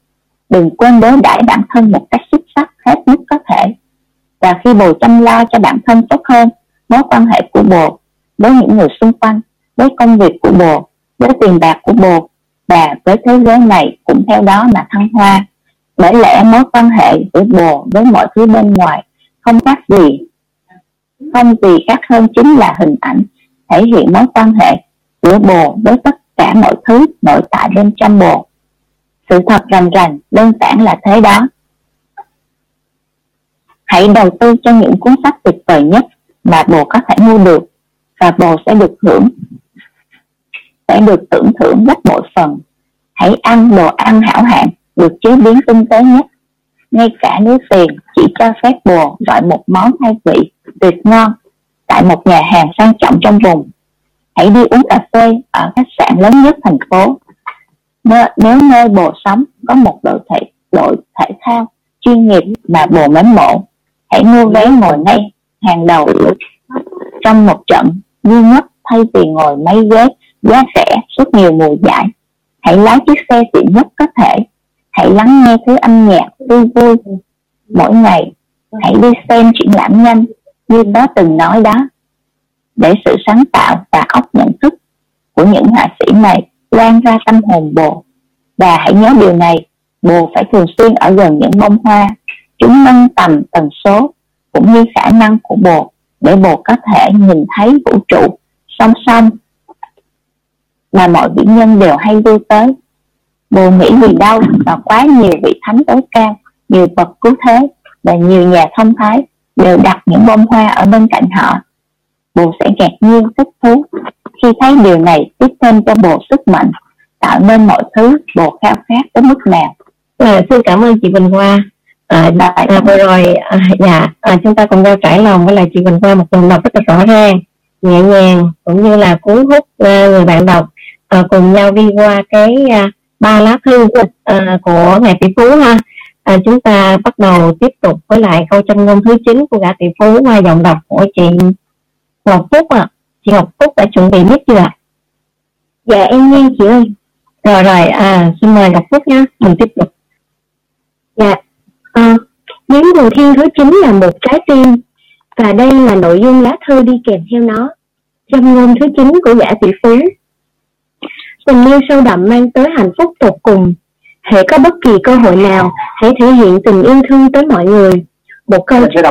đừng quên đối đãi bản thân một cách xuất sắc hết mức có thể. Và khi bồ chăm lo cho bản thân tốt hơn mối quan hệ của bồ với những người xung quanh với công việc của bồ với tiền bạc của bồ và với thế giới này cũng theo đó mà thăng hoa bởi lẽ mối quan hệ của bồ với mọi thứ bên ngoài không khác gì. Không gì khác hơn chính là hình ảnh, thể hiện mối quan hệ của bồ với tất cả mọi thứ nội tại bên trong bồ. Sự thật rành rành, đơn giản là thế đó. Hãy đầu tư cho những cuốn sách tuyệt vời nhất mà bồ có thể mua được, và bồ sẽ được hưởng, sẽ được tưởng thưởng gấp bội phần. Hãy ăn đồ ăn hảo hạng được chế biến tinh tế nhất. Ngay cả nếu tiền chỉ cho phép bùa gọi một món hai vị tuyệt ngon tại một nhà hàng sang trọng trong vùng. Hãy đi uống cà phê ở khách sạn lớn nhất thành phố. Nếu nơi bồ sống có một đội thể đội thể thao chuyên nghiệp mà bồ mến mộ, hãy mua vé ngồi ngay hàng đầu trong một trận duy nhất thay vì ngồi mấy ghế giá rẻ suốt nhiều mùa giải. Hãy lái chiếc xe tiện nhất có thể hãy lắng nghe thứ âm nhạc vui vui mỗi ngày. Hãy đi xem triển lãm nhanh như đó từng nói đó. Để sự sáng tạo và óc nhận thức của những họa sĩ này lan ra tâm hồn bồ. Và hãy nhớ điều này, bồ phải thường xuyên ở gần những bông hoa, chúng nâng tầm tần số cũng như khả năng của bồ để bồ có thể nhìn thấy vũ trụ song song mà mọi vĩ nhân đều hay vui tới bồ nghĩ gì đâu và quá nhiều vị thánh tối cao nhiều bậc cứu thế và nhiều nhà thông thái đều đặt những bông hoa ở bên cạnh họ. Bồ sẽ ngạc nhiên thích thú. Khi thấy điều này tiếp thêm cho bồ sức mạnh tạo nên mọi thứ bồ khao khát tới mức nào. À, xin cảm ơn chị Bình Hoa. À, dạ, à, vừa rồi à, dạ à, chúng ta cùng nhau trải lòng với lại chị Bình Hoa một tuần đọc rất là rõ ràng nhẹ nhàng cũng như là cuốn hút uh, người bạn đọc uh, cùng nhau đi qua cái uh, ba lá thư uh, của ngài tỷ phú ha. À, chúng ta bắt đầu tiếp tục với lại câu châm ngôn thứ 9 của gã tỷ phú qua giọng đọc của chị Ngọc Phúc ạ. À. chị Ngọc Phúc đã chuẩn bị biết chưa ạ? Dạ em nghe chị ơi. Rồi rồi à xin mời Ngọc Phúc nhé mình tiếp tục. Dạ à, miếng đầu thiên thứ chín là một trái tim và đây là nội dung lá thư đi kèm theo nó. Châm ngôn thứ chín của gã tỷ phú tình yêu sâu đậm mang tới hạnh phúc tột cùng. Hãy có bất kỳ cơ hội nào hãy thể hiện tình yêu thương tới mọi người. Một câu có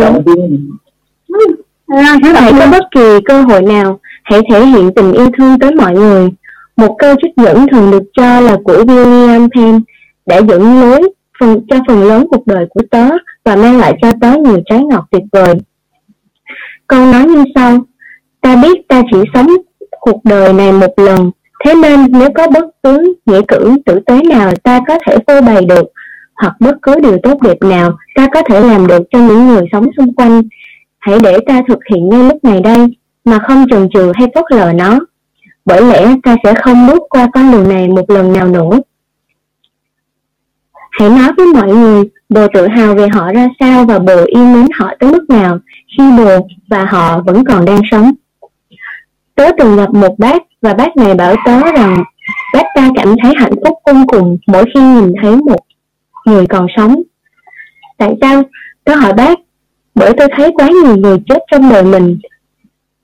động viên hãy có bất kỳ cơ hội nào hãy thể hiện tình yêu thương tới mọi người. Một câu trích dẫn thường được cho là của William Penn đã dẫn lối phần, cho phần lớn cuộc đời của tớ và mang lại cho tớ nhiều trái ngọt tuyệt vời. Câu nói như sau, ta biết ta chỉ sống cuộc đời này một lần, thế nên nếu có bất cứ nghĩa cử tử tế nào ta có thể phô bày được, hoặc bất cứ điều tốt đẹp nào ta có thể làm được cho những người sống xung quanh, hãy để ta thực hiện ngay lúc này đây, mà không chần chừ hay phớt lờ nó. Bởi lẽ ta sẽ không bước qua con đường này một lần nào nữa. Hãy nói với mọi người bồ tự hào về họ ra sao và bồ yêu mến họ tới mức nào khi bồ và họ vẫn còn đang sống. Tớ từng gặp một bác và bác này bảo tớ rằng bác ta cảm thấy hạnh phúc vô cùng mỗi khi nhìn thấy một người còn sống. Tại sao? Tớ hỏi bác, bởi tôi thấy quá nhiều người chết trong đời mình,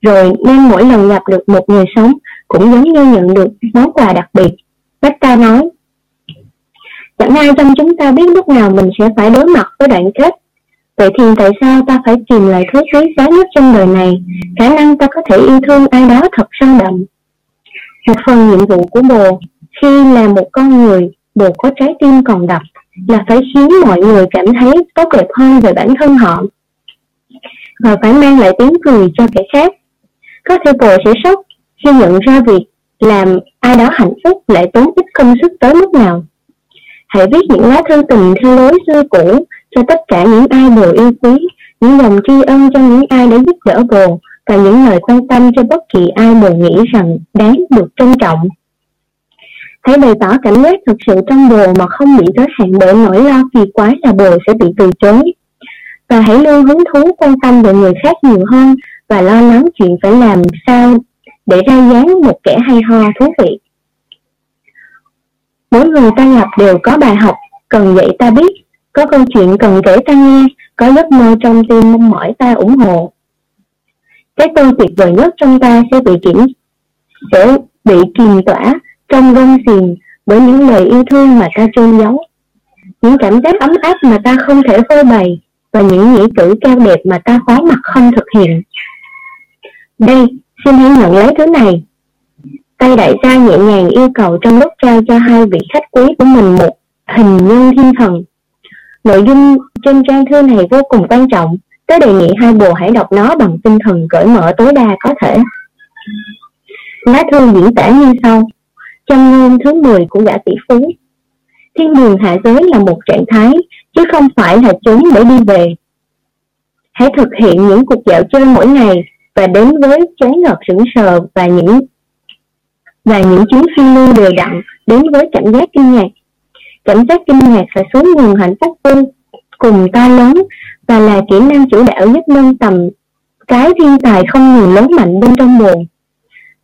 rồi nên mỗi lần gặp được một người sống cũng giống như nhận được món quà đặc biệt. Bác ta nói, chẳng ai trong chúng ta biết lúc nào mình sẽ phải đối mặt với đoạn kết vậy thì tại sao ta phải tìm lại thứ quý giá nhất trong đời này? Khả năng ta có thể yêu thương ai đó thật sâu đậm. Một phần nhiệm vụ của bồ, khi là một con người, bồ có trái tim còn đập, là phải khiến mọi người cảm thấy tốt đẹp hơn về bản thân họ. Và phải mang lại tiếng cười cho kẻ khác. Có thể bồ sẽ sốc khi nhận ra việc làm ai đó hạnh phúc lại tốn ít công sức tới mức nào. Hãy viết những lá thư tình theo lối xưa cũ cho tất cả những ai đều yêu quý, những dòng tri ân cho những ai đã giúp đỡ bồ và những lời quan tâm cho bất kỳ ai bồ nghĩ rằng đáng được trân trọng. Hãy bày tỏ cảm giác thực sự trong bồ mà không bị giới hạn bởi nỗi lo kỳ quái là bồ sẽ bị từ chối. Và hãy luôn hứng thú quan tâm về người khác nhiều hơn và lo lắng chuyện phải làm sao để ra dáng một kẻ hay ho thú vị. Mỗi người ta gặp đều có bài học cần dạy ta biết, có câu chuyện cần kể ta nghe, có giấc mơ trong tim mong mỏi ta ủng hộ. Cái tôi tuyệt vời nhất trong ta sẽ bị kiểm sẽ bị kìm tỏa trong gông xiềng bởi những lời yêu thương mà ta chôn giấu, những cảm giác ấm áp mà ta không thể phơi bày và những nghĩa cử cao đẹp mà ta khóa mặt không thực hiện. Đây, xin hãy nhận lấy thứ này Tay đại gia nhẹ nhàng yêu cầu trong lúc trao cho hai vị khách quý của mình một hình nhân thiên thần. Nội dung trên trang thư này vô cùng quan trọng, tôi đề nghị hai bồ hãy đọc nó bằng tinh thần cởi mở tối đa có thể. Lá thư diễn tả như sau. Trong ngôn thứ 10 của gã tỷ phú. Thiên đường hạ giới là một trạng thái, chứ không phải là chúng để đi về. Hãy thực hiện những cuộc dạo chơi mỗi ngày và đến với trái ngọt sững sờ và những và những chuyến phiêu lưu đều đặn đến với cảm giác kinh ngạc. Cảm giác kinh ngạc là số nguồn hạnh phúc vô cùng to lớn và là kỹ năng chủ đạo giúp nâng tầm cái thiên tài không ngừng lớn mạnh bên trong buồn.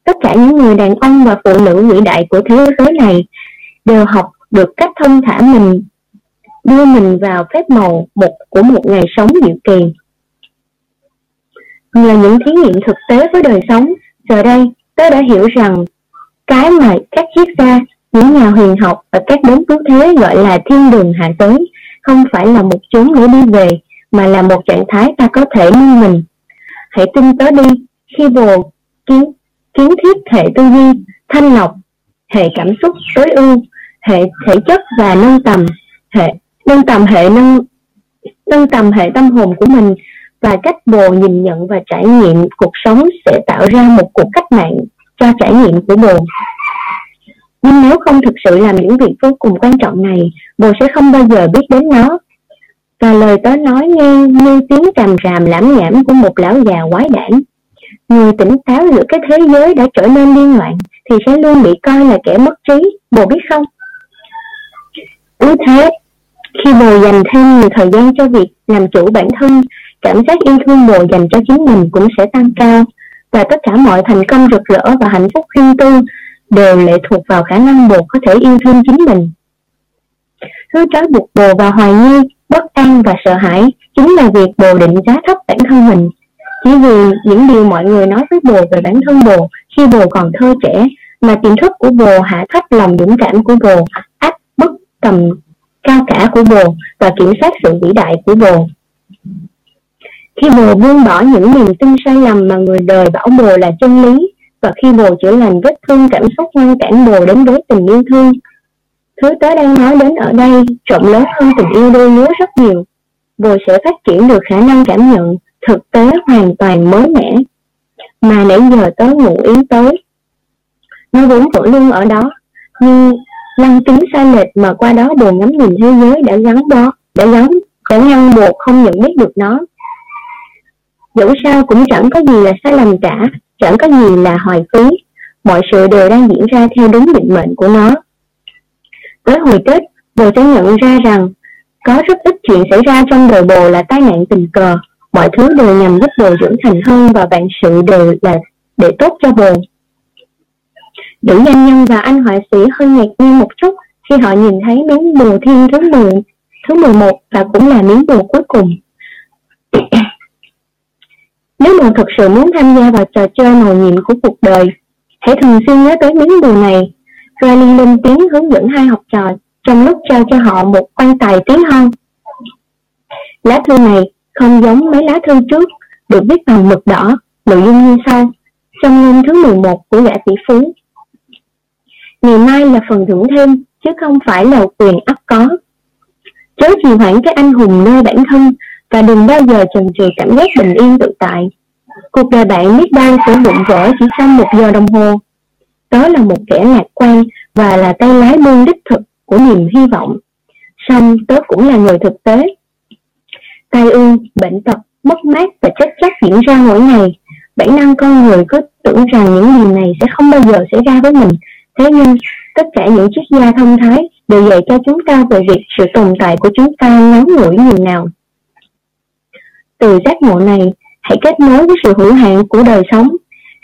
Tất cả những người đàn ông và phụ nữ vĩ đại của thế giới này đều học được cách thông thả mình, đưa mình vào phép màu một của một ngày sống diệu kỳ. Nhờ những thí nghiệm thực tế với đời sống, giờ đây tôi đã hiểu rằng cái mà các triết gia những nhà huyền học và các đấng cứu thế gọi là thiên đường hạ giới không phải là một chốn để đi về, mà là một trạng thái ta có thể nâng mình. Hãy tin tới đi, khi bồ kiến kiến thiết hệ tư duy, thanh lọc, hệ cảm xúc, tối ưu, hệ thể chất và nâng tầm hệ, nâng tầm hệ nâng nâng tầm hệ tâm hồn của mình và cách bồ nhìn nhận và trải nghiệm cuộc sống sẽ tạo ra một cuộc cách mạng cho trải nghiệm của bồ nhưng nếu không thực sự làm những việc vô cùng quan trọng này, bồ sẽ không bao giờ biết đến nó. Và lời tớ nói nghe, như tiếng trầm ràm lãm nhảm của một lão già quái đản. Người tỉnh táo giữa cái thế giới đã trở nên điên loạn, thì sẽ luôn bị coi là kẻ mất trí, bồ biết không? Cứ thế, khi bồ dành thêm nhiều thời gian cho việc làm chủ bản thân, cảm giác yêu thương bồ dành cho chính mình cũng sẽ tăng cao, và tất cả mọi thành công rực rỡ và hạnh phúc khiêm tu đều lệ thuộc vào khả năng bồ có thể yêu thương chính mình. Thứ trói buộc bồ vào hoài nghi, bất an và sợ hãi chính là việc bồ định giá thấp bản thân mình. Chỉ vì những điều mọi người nói với bồ về bản thân bồ khi bồ còn thơ trẻ mà tiềm thức của bồ hạ thấp lòng dũng cảm của bồ, áp bức tầm cao cả của bồ và kiểm soát sự vĩ đại của bồ. Khi bồ buông bỏ những niềm tin sai lầm mà người đời bảo bồ là chân lý và khi bồ chữa lành vết thương cảm xúc ngăn cản bồ đến với tình yêu thương, thứ tớ đang nói đến ở đây rộng lớn hơn tình yêu đôi lứa rất nhiều. Bồ sẽ phát triển được khả năng cảm nhận thực tế hoàn toàn mới mẻ. Mà nãy giờ tớ ngụ ý tới, nó vốn vẫn luôn ở đó, nhưng lăng kính sai lệch mà qua đó bồ ngắm nhìn thế giới đã gắn bó, đã gắn đã ngăn bồ không nhận biết được nó. Dẫu sao cũng chẳng có gì là sai lầm cả chẳng có gì là hoài phí. Mọi sự đều đang diễn ra theo đúng định mệnh của nó. Tới hồi kết bồ sẽ nhận ra rằng có rất ít chuyện xảy ra trong đời bồ là tai nạn tình cờ. Mọi thứ đều nhằm giúp bồ trưởng thành hơn và vạn sự đều là để tốt cho bồ. Nữ doanh nhân và anh họa sĩ hơi ngạc nhiên một chút khi họ nhìn thấy miếng bùa thiên thứ 10, thứ 11 và cũng là miếng bùa cuối cùng. Nếu bạn thật sự muốn tham gia vào trò chơi màu nhiệm của cuộc đời, hãy thường xuyên nhớ tới miếng bùa này. Riley lên tiếng hướng dẫn hai học trò trong lúc trao cho họ một quan tài tí hon. Lá thư này không giống mấy lá thư trước, được viết bằng mực đỏ, nội dung như sau. Trong ngôn thứ 11 của gã tỷ phú, ngày mai là phần thưởng thêm chứ không phải là quyền ấp có chớ trì hoãn cái anh hùng nơi bản thân và đừng bao giờ chần chừ cảm giác bình yên tự tại. Cuộc đời bạn biết bao sẽ bụng vỡ chỉ trong một giờ đồng hồ. Đó là một kẻ lạc quan và là tay lái buôn đích thực của niềm hy vọng. Song tớ cũng là người thực tế. Tai ương bệnh tật mất mát và chết chóc diễn ra mỗi ngày. Bản năng con người cứ tưởng rằng những điều này sẽ không bao giờ xảy ra với mình. Thế nhưng, tất cả những chiếc da thông thái đều dạy cho chúng ta về việc sự tồn tại của chúng ta ngắn ngủi như nào. Từ giác ngộ này, hãy kết nối với sự hữu hạn của đời sống.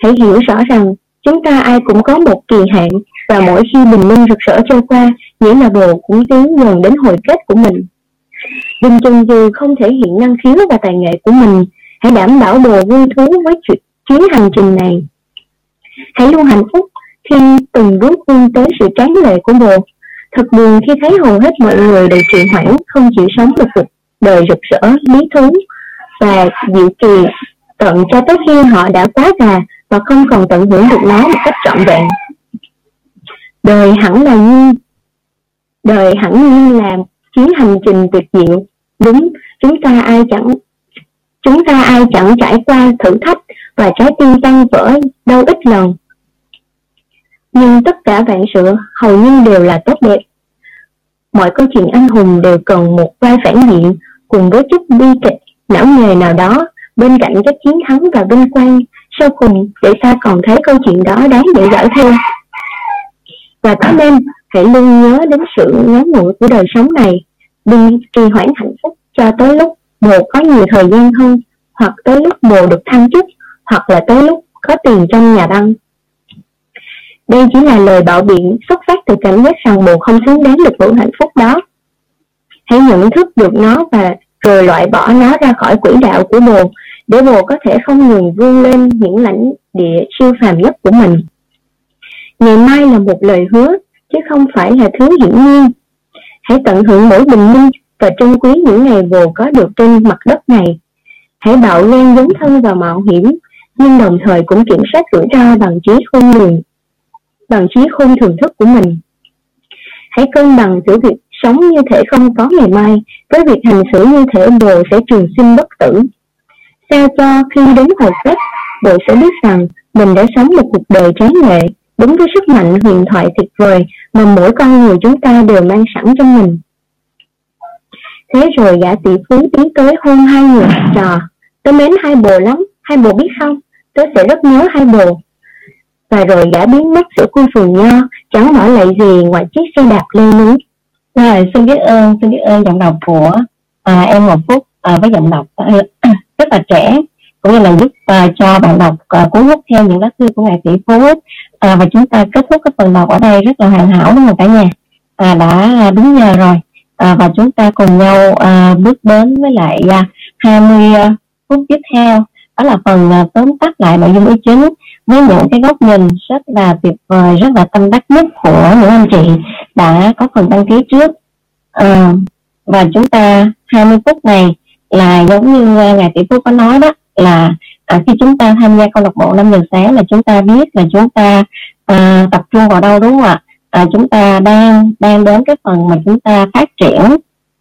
Hãy hiểu rõ rằng chúng ta ai cũng có một kỳ hạn và mỗi khi bình minh rực rỡ trôi qua, nghĩa là bồ cũng tiến gần đến hồi kết của mình. Đừng chừng dù không thể hiện năng khiếu và tài nghệ của mình, hãy đảm bảo bồ vui thú với chuyến hành trình này. Hãy luôn hạnh phúc khi từng bước vươn tới sự tráng lệ của bồ thật buồn khi thấy hầu hết mọi người đều trì hoãn không chịu sống được cuộc đời rực rỡ lý thú và dịu kỳ tận cho tới khi họ đã quá già và không còn tận hưởng được nó một cách trọn vẹn. Đời hẳn là như đời hẳn như là chuyến hành trình tuyệt diệu. Đúng chúng ta ai chẳng chúng ta ai chẳng trải qua thử thách và trái tim tan vỡ đâu ít lần. Nhưng tất cả vạn sự hầu như đều là tốt đẹp. Mọi câu chuyện anh hùng đều cần một vai phản diện cùng với chút bi kịch, não nghề nào đó bên cạnh các chiến thắng và vinh quang. Sau cùng, để ta còn thấy câu chuyện đó đáng để dõi thêm Và có nên hãy luôn nhớ đến sự ngắn ngủi của đời sống này, đừng trì hoãn hạnh phúc cho tới lúc mùa có nhiều thời gian hơn, hoặc tới lúc mùa được thăng chức, hoặc là tới lúc có tiền trong nhà băng. Đây chỉ là lời bạo biện xuất phát từ cảm giác rằng mùa không xứng đáng được hưởng hạnh phúc đó. Hãy nhận thức được nó và rồi loại bỏ nó ra khỏi quỹ đạo của bồ, để bồ có thể không ngừng vươn lên những lãnh địa siêu phàm nhất của mình. Ngày mai là một lời hứa, chứ không phải là thứ hiển nhiên. Hãy tận hưởng mỗi bình minh và trân quý những ngày bồ có được trên mặt đất này. Hãy bạo gan dấn thân vào mạo hiểm, nhưng đồng thời cũng kiểm soát rủi ro bằng trí khôn lường, bằng trí khôn thường thức của mình. Hãy cân bằng giữa việc sống như thể không có ngày mai với việc hành xử như thể bồ sẽ trường sinh bất tử. Sao cho khi đến hồi kết, bồ sẽ biết rằng mình đã sống một cuộc đời trái lệ, đúng với sức mạnh huyền thoại tuyệt vời mà mỗi con người chúng ta đều mang sẵn trong mình. Thế rồi gã tỷ phú tiến tới hôn hai người trò. Tớ mến hai bồ lắm, hai bồ biết không? Tớ sẽ rất nhớ hai bồ và rồi gã biến mất giữa khu vườn nho chẳng bỏ lại gì ngoài chiếc xe đạp lê núi rồi xin biết ơn xin biết ơn giọng đọc của à, em Ngọc Phúc à, với giọng đọc à, rất là trẻ cũng như là giúp à, cho bạn đọc à, cuốn hút theo những lá thư của ngài tỷ phú à, và chúng ta kết thúc cái phần đọc ở đây rất là hoàn hảo đúng không cả nhà? À, đã đúng giờ rồi. À, và chúng ta cùng nhau à, bước đến với lại à, 20 à, phút tiếp theo. Đó là phần à, tóm tắt lại nội dung ý chính với những cái góc nhìn rất là tuyệt vời rất là tâm đắc nhất của những anh chị đã có phần đăng ký trước. À, và chúng ta 20 phút này là giống như ờ, ngài tỷ phú có nói đó là à, khi chúng ta tham gia câu lạc bộ 5 giờ sáng là chúng ta biết là chúng ta à, tập trung vào đâu đúng không ạ? À, chúng ta đang đang đến cái phần mà chúng ta phát triển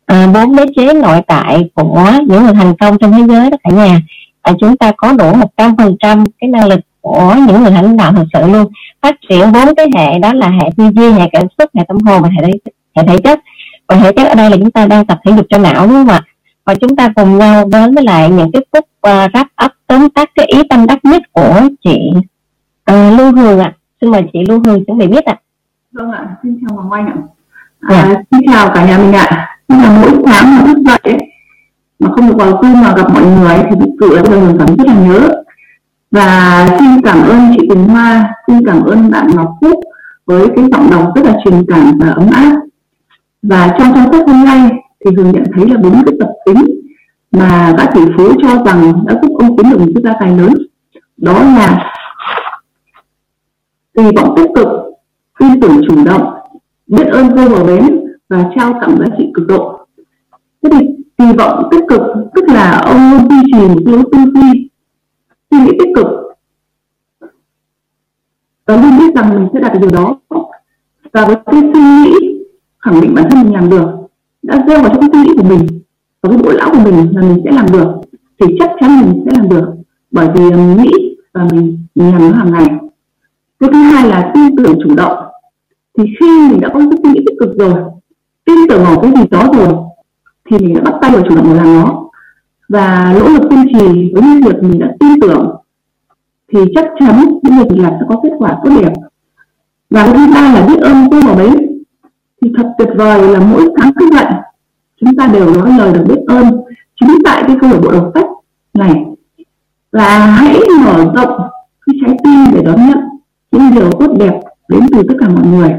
à, bốn đế chế nội tại của những người thành công trong thế giới đó cả nhà. À, chúng ta có đủ một trăm phần trăm cái năng lực của những người lãnh đạo thật sự luôn phát triển bốn cái hệ đó là hệ tư duy hệ cảm xúc hệ tâm hồn và hệ hệ thể chất và thể chất ở đây là chúng ta đang tập thể dục cho não đúng không ạ và chúng ta cùng nhau đến với lại những cái phút uh, wrap up tóm tắt cái ý tâm đắc nhất của chị uh, Lưu Hương ạ à. xin mời chị Lưu Hương chuẩn bị biết ạ à. vâng ạ xin chào Hoàng Oanh ạ à, dạ. xin chào cả nhà mình ạ à. là mỗi sáng mà thức dậy ấy, mà không được vào Zoom mà gặp mọi người thì thực sự là bây giờ mình cảm rất là nhớ và xin cảm ơn chị Quỳnh Hoa, xin cảm ơn bạn Ngọc Phúc với cái giọng đọc rất là truyền cảm và ấm áp. Và trong trang sách hôm nay thì Hường nhận thấy là bốn cái tập tính mà các tỷ phú cho rằng đã giúp ông kiếm được một cái gia tài lớn. Đó là kỳ vọng tích cực, tin tưởng chủ động, biết ơn vô bờ bến và trao tặng giá trị cực độ. Thế thì kỳ vọng tích cực tức là ông luôn duy trì một lối tư duy suy nghĩ tích cực. Và luôn biết rằng mình sẽ đạt được điều đó. Và với cái suy nghĩ khẳng định bản thân mình làm được đã gieo vào trong cái suy nghĩ của mình và cái bộ lão của mình là mình sẽ làm được thì chắc chắn mình sẽ làm được. Bởi vì mình nghĩ và mình, mình làm nó hàng ngày. Cái thứ hai là tin tưởng chủ động. Thì khi mình đã có cái suy nghĩ tích cực rồi tin tưởng vào cái gì đó rồi thì mình đã bắt tay vào chủ động làm nó. Và nỗ lực kiên trì với những việc mình đã tin tưởng, thì chắc chắn những việc mình làm sẽ có kết quả tốt đẹp. Và thứ ba là biết ơn cô vào đấy thì thật tuyệt vời là mỗi sáng thức dậy chúng ta đều nói lời được biết ơn chính tại cái câu lạc bộ đọc sách này. Và hãy mở rộng cái trái tim để đón nhận những điều tốt đẹp đến từ tất cả mọi người.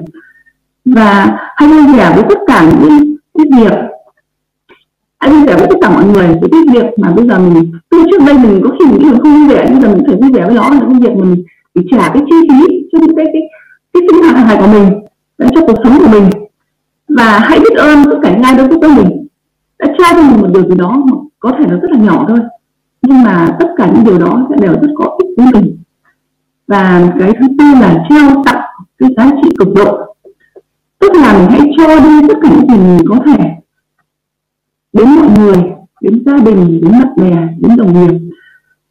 Và hãy vui vẻ với tất cả những cái việc anh vui vẻ với tất cả mọi người với cái việc mà bây giờ mình từ trước đây mình có khi mình nghĩ mình không vui vẻ nhưng giờ mình phải vui vẻ với nó là cái việc mình phải trả cái chi phí cho những cái cái cái sinh hoạt hàng ngày của mình cho cuộc sống của mình. Và hãy biết ơn tất cả những ai đã giúp đỡ mình. Đã trao cho mình một điều gì đó có thể nó rất là nhỏ thôi, nhưng mà tất cả những điều đó sẽ đều rất có ích với mình. Và cái thứ tư là trao tặng cái giá trị cực độ. Tức là mình hãy cho đi tất cả những gì mình có thể đến mọi người, đến gia đình, đến bạn bè, đến đồng nghiệp,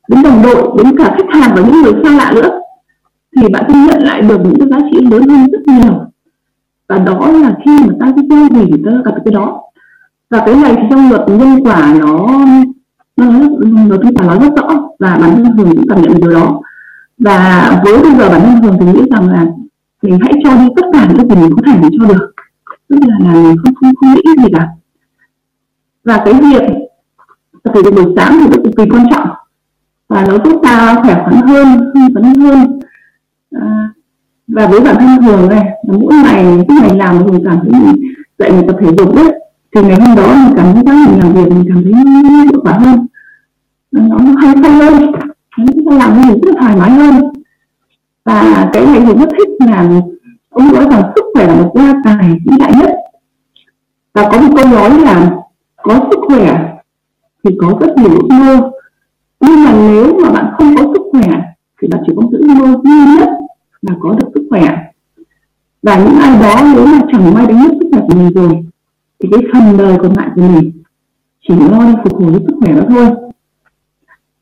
đến đồng đội, đến cả khách hàng và những người xa lạ nữa, thì bạn sẽ nhận lại được những cái giá trị lớn hơn rất nhiều. Và đó là khi mà ta cứ chơi gì thì ta gặp cái đó. Và cái này thì trong luật nhân quả nó nó nó chúng ta nói rất rõ và bản thân thường cũng cảm nhận điều đó. Và với bây giờ bản thân thường thì nghĩ rằng là mình hãy cho đi tất cả những gì mình có thể mình cho được. Tức là là mình không không không nghĩ gì cả và cái việc tập thể dục buổi sáng thì cực kỳ quan trọng. Và nó giúp ta khỏe khoắn hơn hưng phấn hơn. À, và với bản thân thường này mỗi ngày cái ngày làm mình cảm thấy mình dậy mình tập thể dục ấy thì ngày hôm đó mình cảm thấy rằng mình làm việc mình cảm thấy hiệu quả hơn. Nó hay hay hơn chúng ta làm mình rất thoải mái hơn. Và cái này thì rất thích là ông nói rằng sức khỏe là một gia tài vĩ đại nhất. Và có một câu nói là có sức khỏe thì có rất nhiều ước mơ. Nhưng mà nếu mà bạn không có sức khỏe thì bạn chỉ có giữ mơ duy nhất là có được sức khỏe. Và những ai đó nếu mà chẳng may đánh mất sức khỏe của mình rồi thì cái phần đời còn lại của mình chỉ lo đi phục hồi sức khỏe đó thôi.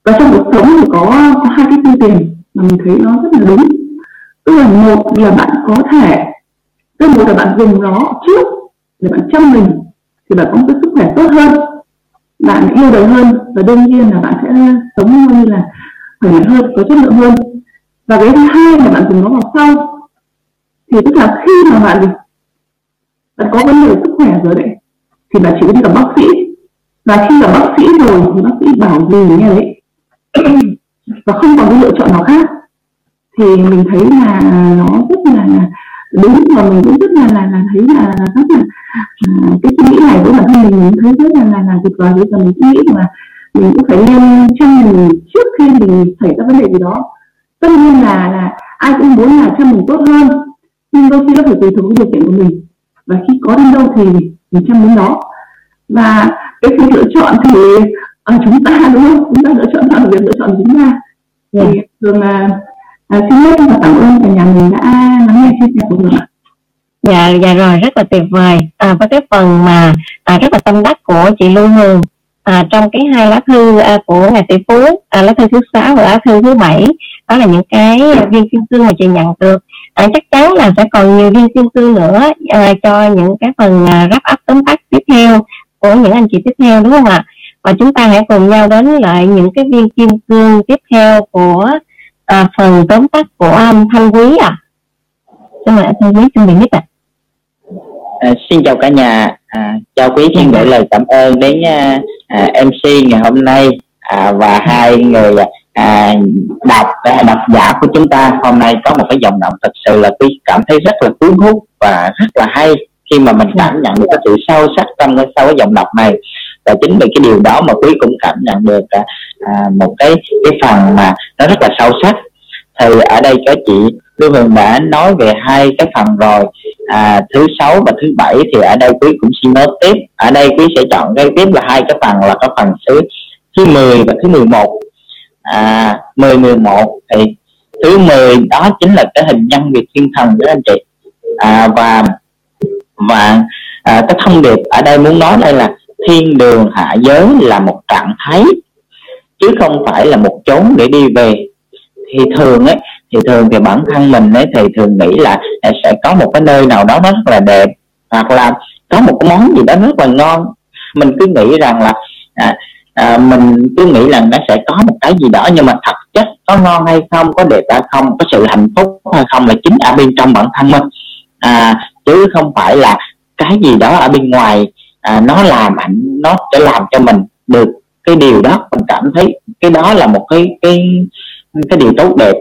Và trong cuộc sống thì có, có hai cái phương tiền mà mình thấy nó rất là đúng. Tức là một là bạn có thể tức một là bạn dùng nó trước để bạn chăm mình thì bạn cũng có sức khỏe tốt hơn. Bạn yêu đời hơn và đương nhiên là bạn sẽ sống như là khỏe mạnh hơn, có chất lượng hơn. Và cái thứ hai là bạn dùng nó vào sau, thì tức là khi mà bạn bạn có vấn đề sức khỏe rồi đấy, thì bạn chỉ có đi gặp bác sĩ. Và khi gặp bác sĩ rồi thì bác sĩ bảo gì nghe đấy, và không còn cái lựa chọn nào khác. Thì mình thấy là nó rất là đúng và mình cũng rất là là, là thấy là, là rất là à, cái suy nghĩ này của bản thân mình mình thấy rất là là, là tuyệt vời. Bây giờ mình suy nghĩ là mình cũng phải nên chăm mình trước khi mình xảy ra vấn đề gì đó. Tất nhiên là là ai cũng muốn là chăm mình tốt hơn nhưng đôi khi nó phải tùy thuộc điều kiện của mình. Và khi có đến đâu thì mình chăm đến đó. Và cái sự lựa chọn thì à, chúng ta đúng không? Chúng ta lựa chọn là việc lựa chọn chúng ta thì thường là à, xin hết là cảm ơn cả nhà mình đã lắng nghe chia sẻ của mình ạ. Dạ dạ rồi rất là tuyệt vời. À, với cái phần mà à, rất là tâm đắc của chị Lưu Hương à, trong cái hai lá thư à, của ngài tỷ phú à, lá thư thứ sáu và lá thư thứ bảy đó là những cái viên kim cương mà chị nhận được. À, chắc chắn là sẽ còn nhiều viên kim cương nữa à, cho những cái phần à, wrap up tóm tắt tiếp theo của những anh chị tiếp theo đúng không ạ? Và chúng ta hãy cùng nhau đến lại những cái viên kim cương tiếp theo của à, phần tóm tắt của anh Thanh Quý à xin mời anh Thanh Quý xin bị mic ạ. À. xin chào cả nhà. À, chào quý xin gửi lời cảm ơn đến à, à MC ngày hôm nay à, và hai người à, à đọc à, độc giả của chúng ta. Hôm nay có một cái dòng động thật sự là quý cảm thấy rất là cuốn hút và rất là hay khi mà mình cảm nhận được cái sự sâu sắc trong cái sau cái dòng đọc này và chính vì cái điều đó mà quý cũng cảm nhận được à, à, một cái cái phần mà nó rất là sâu sắc. Thì ở đây các chị Lưu Hương đã nói về hai cái phần rồi. À, thứ sáu và thứ bảy thì ở đây quý cũng xin nói tiếp. Ở đây quý sẽ chọn cái tiếp là hai cái phần là cái phần thứ thứ 10 và thứ 11 à, 10 11 thì thứ 10 đó chính là cái hình nhân việc thiên thần đó anh chị. À, và và à, cái thông điệp ở đây muốn nói đây là thiên đường hạ giới là một trạng thái chứ không phải là một chốn để đi về. Thì thường ấy thì thường thì bản thân mình ấy thì thường nghĩ là sẽ có một cái nơi nào đó nó rất là đẹp hoặc là có một cái món gì đó rất là ngon. Mình cứ nghĩ rằng là à, à, mình cứ nghĩ rằng nó sẽ có một cái gì đó nhưng mà thật chất có ngon hay không có đẹp hay không có sự hạnh phúc hay không là chính ở bên trong bản thân mình. À, chứ không phải là cái gì đó ở bên ngoài à, nó làm ảnh nó sẽ làm cho mình được cái điều đó. Mình cảm thấy cái đó là một cái cái cái điều tốt đẹp.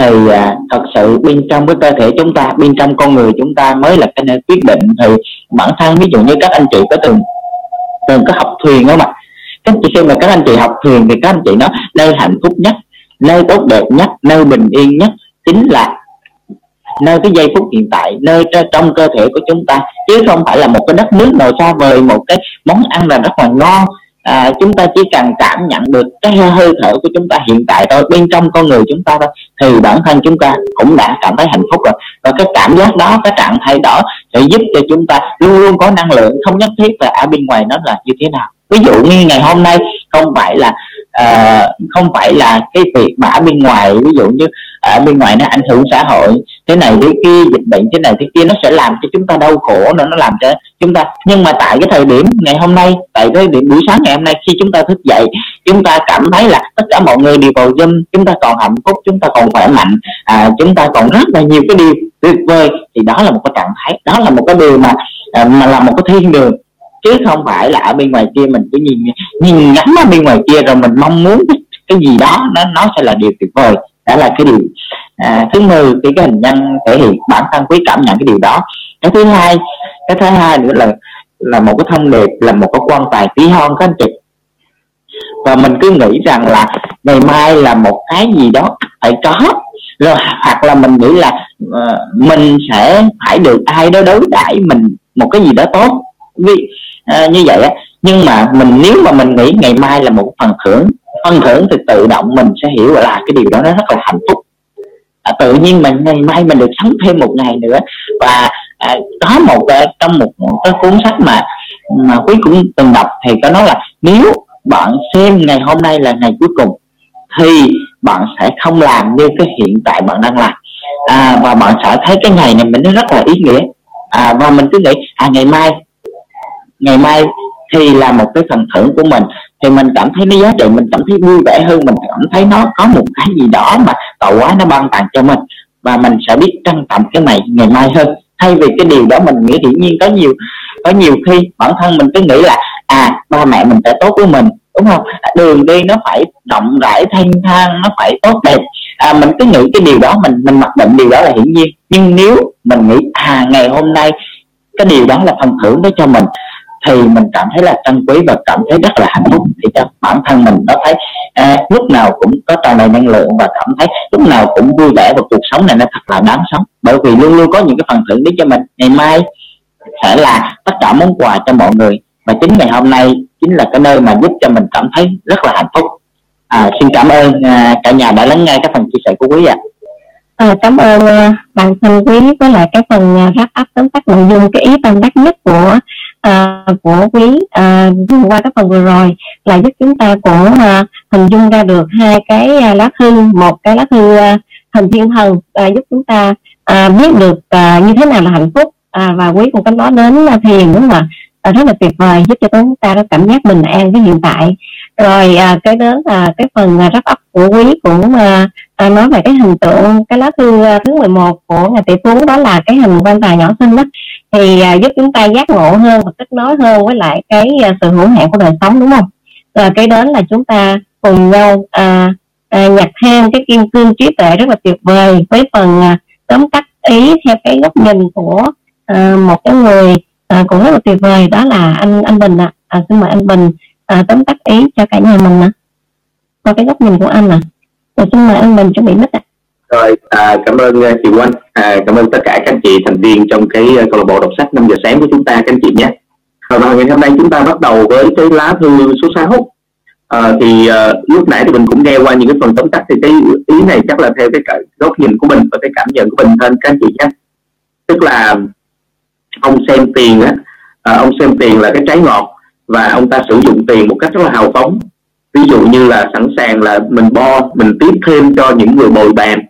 Thì à, thật sự bên trong cái cơ thể chúng ta bên trong con người chúng ta mới là cái nơi quyết định. Thì bản thân ví dụ như các anh chị có từng từng có học thuyền không ạ? Các chị khi mà các anh chị học thuyền thì các anh chị nói nơi hạnh phúc nhất nơi tốt đẹp nhất nơi bình yên nhất chính là nơi cái giây phút hiện tại nơi trong cơ thể của chúng ta. Chứ không phải là một cái đất nước nào xa vời một cái món ăn là rất là ngon. À, chúng ta chỉ cần cảm nhận được cái hơi thở của chúng ta hiện tại thôi bên trong con người chúng ta thôi thì bản thân chúng ta cũng đã cảm thấy hạnh phúc rồi. Và cái cảm giác đó cái trạng thái đó sẽ giúp cho chúng ta luôn luôn có năng lượng không nhất thiết là ở bên ngoài nó là như thế nào. Ví dụ như ngày hôm nay không phải là uh, không phải là cái việc mà ở bên ngoài. Ví dụ như ở bên ngoài nó ảnh hưởng xã hội thế này thế kia dịch bệnh thế này thế kia nó sẽ làm cho chúng ta đau khổ nữa nó làm cho chúng ta nhưng mà tại cái thời điểm ngày hôm nay tại cái điểm buổi sáng ngày hôm nay khi chúng ta thức dậy chúng ta cảm thấy là tất cả mọi người đều vào dâm chúng ta còn hạnh phúc chúng ta còn khỏe mạnh à, chúng ta còn rất là nhiều cái điều tuyệt vời thì đó là một cái trạng thái đó là một cái điều mà à, mà là một cái thiên đường. Chứ không phải là ở bên ngoài kia mình cứ nhìn nhìn ngắm ở bên ngoài kia rồi mình mong muốn cái gì đó nó nó sẽ là điều tuyệt vời. Đó là cái điều à, thứ mười cái cái hình nhân thể hiện bản thân quý cảm nhận cái điều đó. Cái thứ hai cái thứ hai nữa là là một cái thông điệp là một cái quan tài tí hon các anh chị. Và mình cứ nghĩ rằng là ngày mai là một cái gì đó phải có. Rồi hoặc là mình nghĩ là uh, mình sẽ phải được ai đó đối đãi mình một cái gì đó tốt. Vì uh, như vậy á. Nhưng mà mình nếu mà mình nghĩ ngày mai là một phần thưởng phần thưởng thì tự động mình sẽ hiểu là cái điều đó nó rất là hạnh phúc à, tự nhiên mình ngày mai mình được sống thêm một ngày nữa. Và à, có một à, trong một, một cái cuốn sách mà mà quý cũng từng đọc thì có nói là nếu bạn xem ngày hôm nay là ngày cuối cùng thì bạn sẽ không làm như cái hiện tại bạn đang làm. À, và bạn sẽ thấy cái ngày này mình nó rất là ý nghĩa. À, và mình cứ nghĩ à ngày mai ngày mai thì là một cái phần thưởng của mình. Thì mình cảm thấy nó giá trị mình cảm thấy vui vẻ hơn mình cảm thấy nó có một cái gì đó mà tạo quá nó ban tặng cho mình. Và mình sẽ biết trân trọng cái này ngày mai hơn. Thay vì cái điều đó mình nghĩ hiển nhiên có nhiều có nhiều khi bản thân mình cứ nghĩ là à ba mẹ mình sẽ tốt với mình đúng không? À, đường đi nó phải rộng rãi thanh thang nó phải tốt đẹp. À, mình cứ nghĩ cái điều đó mình mình mặc định điều đó là hiển nhiên. Nhưng nếu mình nghĩ à ngày hôm nay cái điều đó là phần thưởng đó cho mình thì mình cảm thấy là trân quý và cảm thấy rất là hạnh phúc. Thì cho bản thân mình nó thấy à, lúc nào cũng có tràn đầy năng lượng và cảm thấy lúc nào cũng vui vẻ và cuộc sống này nó thật là đáng sống. Bởi vì luôn luôn có những cái phần thưởng đến cho mình. Ngày mai sẽ là tất cả món quà cho mọi người. Và chính ngày hôm nay chính là cái nơi mà giúp cho mình cảm thấy rất là hạnh phúc. À, xin cảm ơn à, cả nhà đã lắng nghe cái phần chia sẻ của quý ạ. À. À, cảm ơn à, bạn thân quý với lại cái phần à, wrap up tóm tắt nội dung cái ý tâm đắc nhất của À, của quý uh, qua cái phần vừa rồi là giúp chúng ta cũng uh, à, hình dung ra được hai cái uh, lá thư. Một cái lá thư uh, hình thiên thần uh, giúp chúng ta uh, biết được uh, như thế nào là hạnh phúc. Uh, và quý cũng có nói đến uh, thiền đúng không ạ? Uh, rất là tuyệt vời giúp cho chúng ta có cảm giác bình an với hiện tại. Rồi à, cái đến là cái phần à, wrap up của quý cũng à, à, nói về cái hình tượng cái lá thư à, thứ 11 của ngài tỷ phú đó là cái hình quan tài nhỏ xinh đó thì à, giúp chúng ta giác ngộ hơn và kết nối hơn với lại cái à, sự hữu hạn của đời sống đúng không rồi cái đến là chúng ta cùng nhau à, à, nhặt thêm cái kim cương trí tuệ rất là tuyệt vời với phần à, tóm tắt ý theo cái góc nhìn của à, một cái người à, cũng rất là tuyệt vời đó là anh anh Bình ạ à. à, xin mời anh Bình à, tóm tắt ý cho cả nhà mình ạ qua cái góc nhìn của anh ạ à. rồi xin mời anh Bình chuẩn bị mic ạ rồi à, cảm ơn à, chị Quanh à, cảm ơn tất cả các anh chị thành viên trong cái à, câu lạc bộ đọc sách 5 giờ sáng của chúng ta các anh chị nhé. Và ngày hôm nay chúng ta bắt đầu với cái lá thư số 6 à, thì à, lúc nãy thì mình cũng nghe qua những cái phần tóm tắt thì cái ý này chắc là theo cái góc nhìn của mình và cái cảm nhận của mình hơn các anh chị nhé. Tức là ông xem tiền á à, ông xem tiền là cái trái ngọt và ông ta sử dụng tiền một cách rất là hào phóng. Ví dụ như là sẵn sàng là mình bo mình tiếp thêm cho những người bồi bàn.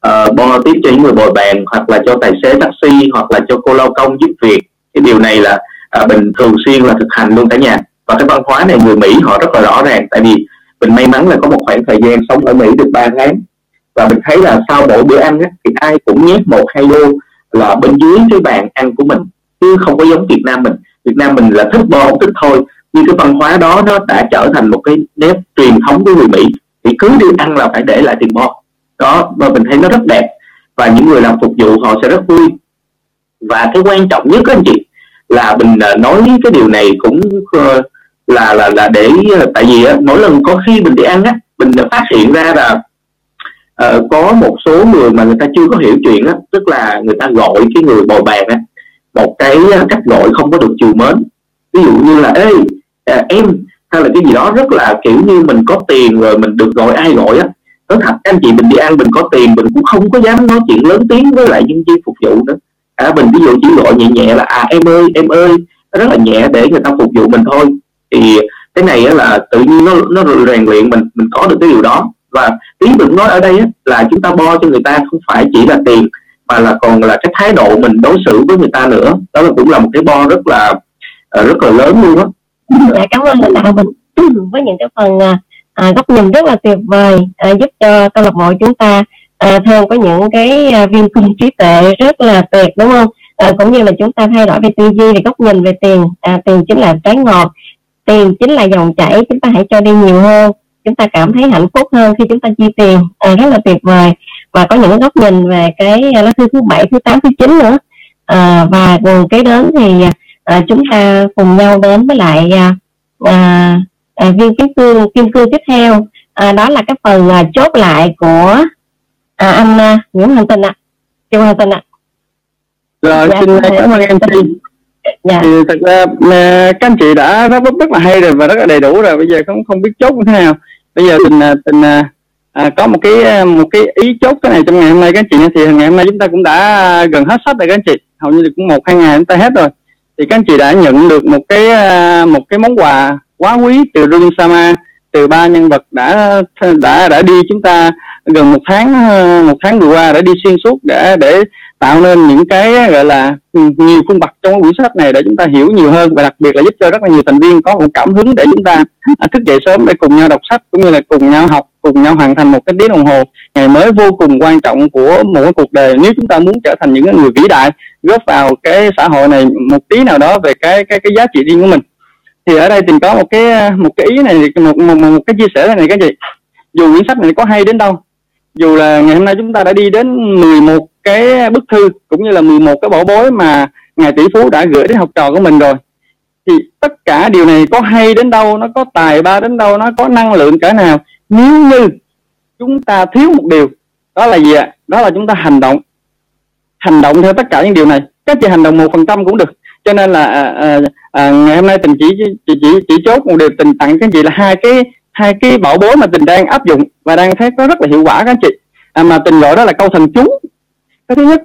Ờ, uh, bo tiếp cho những người bồi bàn hoặc là cho tài xế taxi hoặc là cho cô lao công giúp việc. Cái điều này là à, uh, mình thường xuyên là thực hành luôn cả nhà. Và cái văn hóa này người Mỹ họ rất là rõ ràng tại vì mình may mắn là có một khoảng thời gian sống ở Mỹ được 3 tháng. Và mình thấy là sau mỗi bữa ăn á, thì ai cũng nhét một hai đô là bên dưới cái bàn ăn của mình chứ không có giống Việt Nam mình. Việt Nam mình là thích bo thích thôi. Nhưng cái văn hóa đó nó đã trở thành một cái nét truyền thống của người Mỹ. Thì cứ đi ăn là phải để lại tiền bo đó và mình thấy nó rất đẹp. Và những người làm phục vụ họ sẽ rất vui. Và cái quan trọng nhất các anh chị là mình à, nói cái điều này cũng ờ, là là là để ờ, tại vì mỗi lần có khi mình đi ăn á mình phát hiện ra là uh, có một số người mà người ta chưa có hiểu chuyện á tức là người ta gọi cái người bồi bàn á một cái cách gọi không có được chiều mến. Ví dụ như là ê à, em hay là cái gì đó rất là kiểu như mình có tiền rồi mình được gọi ai gọi á nói thật anh chị mình đi ăn mình có tiền mình cũng không có dám nói chuyện lớn tiếng với lại nhân viên phục vụ nữa. À, mình ví dụ chỉ gọi nhẹ nhẹ là à em ơi em ơi. Rất là nhẹ để người ta phục vụ mình thôi. Thì cái này là tự nhiên nó nó rèn luyện mình mình có được cái điều đó. Và ý mình nói ở đây là chúng ta bo cho người ta không phải chỉ là tiền mà là còn là cái thái độ mình đối xử với người ta nữa. Đó là cũng là một cái bo rất là ờ, rất là lớn luôn á. Dạ cảm ơn lãnh đạo mình với những cái phần à, à, góc nhìn rất là tuyệt vời à, giúp cho câu lạc bộ chúng ta à, thêm có những cái à, viên cung trí tuệ rất là tuyệt đúng không? À, cũng như là chúng ta thay đổi về tư duy về góc nhìn về tiền. À, tiền chính là trái ngọt tiền chính là dòng chảy chúng ta hãy cho đi nhiều hơn. Chúng ta cảm thấy hạnh phúc hơn khi chúng ta chi tiền. À, rất là tuyệt vời. Và có những góc nhìn về cái à, lá thư thứ bảy thứ tám thứ chín nữa. À, và cùng kế đến thì à, chúng ta cùng nhau đến với lại à, à à, à, viên kim cương kim cương tiếp theo. À, đó là cái phần à, chốt lại của à, anh à, Nguyễn Hoàng Tình ạ. À. Kim Hoàng Tình ạ. À. rồi dạ, xin cảm ơn em chị dạ. thì thật ra à, các anh chị đã rất rất là hay rồi và rất là đầy đủ rồi. Bây giờ không không biết chốt như thế nào. Bây giờ tình à, tình à, à, có một cái một cái ý chốt cái này trong ngày hôm nay các anh chị thì ngày hôm nay chúng ta cũng đã gần hết sách rồi các anh chị. Hầu như cũng một hai ngày chúng ta hết rồi. Thì các anh chị đã nhận được một cái à, một cái món quà quá quý từ Rung Sama từ ba nhân vật đã đã đã đi chúng ta gần một tháng một tháng vừa qua đã đi xuyên suốt để để tạo nên những cái, gọi là ừ, nhiều cung bậc trong quyển sách này để chúng ta hiểu nhiều hơn và đặc biệt là giúp cho rất là nhiều thành viên có một cảm hứng để chúng ta à, thức dậy sớm để cùng nhau đọc sách cũng như là cùng nhau học, cùng nhau hoàn thành một cái tiếng đồng hồ. Ngày mới vô cùng quan trọng của một cái cuộc đời. Nếu chúng ta muốn trở thành những người vĩ đại, góp vào cái xã hội này một tí nào đó về cái cái cái giá trị riêng của mình thì ở đây tìm có một cái à, một cái ý này một một, một cái chia sẻ này các chị dù quyển sách này có hay đến đâu dù là ngày hôm nay chúng ta đã đi đến 11 cái bức thư cũng như là 11 cái bảo bối mà ngài tỷ phú đã gửi đến học trò của mình rồi thì tất cả điều này có hay đến đâu nó có tài ba đến đâu nó có năng lượng cỡ nào? Nếu như chúng ta thiếu một điều đó là gì ạ? Đó là chúng ta hành động. Hành động theo tất cả những điều này. Các chị hành động một phần trăm cũng được cho nên là à, à, à, ngày hôm nay tình chỉ chỉ chỉ, chỉ chốt một điều tình tặng các anh chị là hai cái hai cái bảo bối mà tình đang áp dụng và đang thấy có rất là hiệu quả các anh chị. À, mà tình gọi đó là câu thần chú. Cái thứ nhất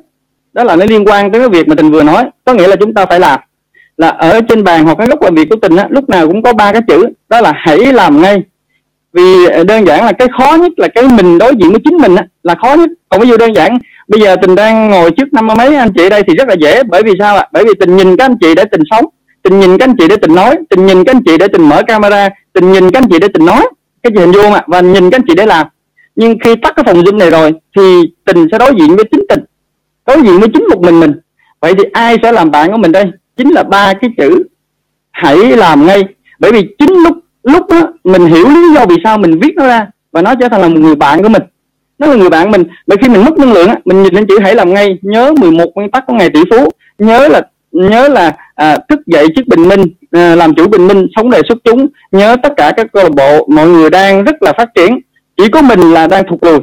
đó là nó liên quan tới cái việc mà tình vừa nói. Có nghĩa là chúng ta phải làm là ở trên bàn hoặc cái góc làm việc của tình á, lúc nào cũng có ba cái chữ đó là hãy làm ngay. Vì à, đơn giản là cái khó nhất là cái mình đối diện với chính mình á, là khó nhất. Còn ví dụ đơn giản bây giờ tình đang ngồi trước năm mấy, anh chị đây thì rất là dễ, bởi vì sao ạ? Bởi vì tình nhìn các anh chị để tình sống, tình nhìn các anh chị để tình nói, tình nhìn các anh chị để tình mở camera, tình nhìn các anh chị để tình nói. Cái gì hình dung mà, và nhìn các anh chị để làm. Nhưng khi tắt cái phòng zoom này rồi, thì tình sẽ đối diện với chính tình, đối diện với chính một mình mình. Vậy thì ai sẽ làm bạn của mình đây? Chính là ba cái chữ hãy làm ngay. Bởi vì chính lúc lúc đó mình hiểu lý do vì sao mình viết nó ra, và nó trở thành là một người bạn của mình nó là người bạn mình bởi khi mình mất năng lượng á mình nhìn lên chữ hãy làm ngay nhớ 11 nguyên tắc của ngày tỷ phú. Nhớ là nhớ là à, thức dậy trước bình minh à, làm chủ bình minh sống đời xuất chúng. Nhớ tất cả các câu lạc bộ mọi người đang rất là phát triển. Chỉ có mình là đang thụt lùi.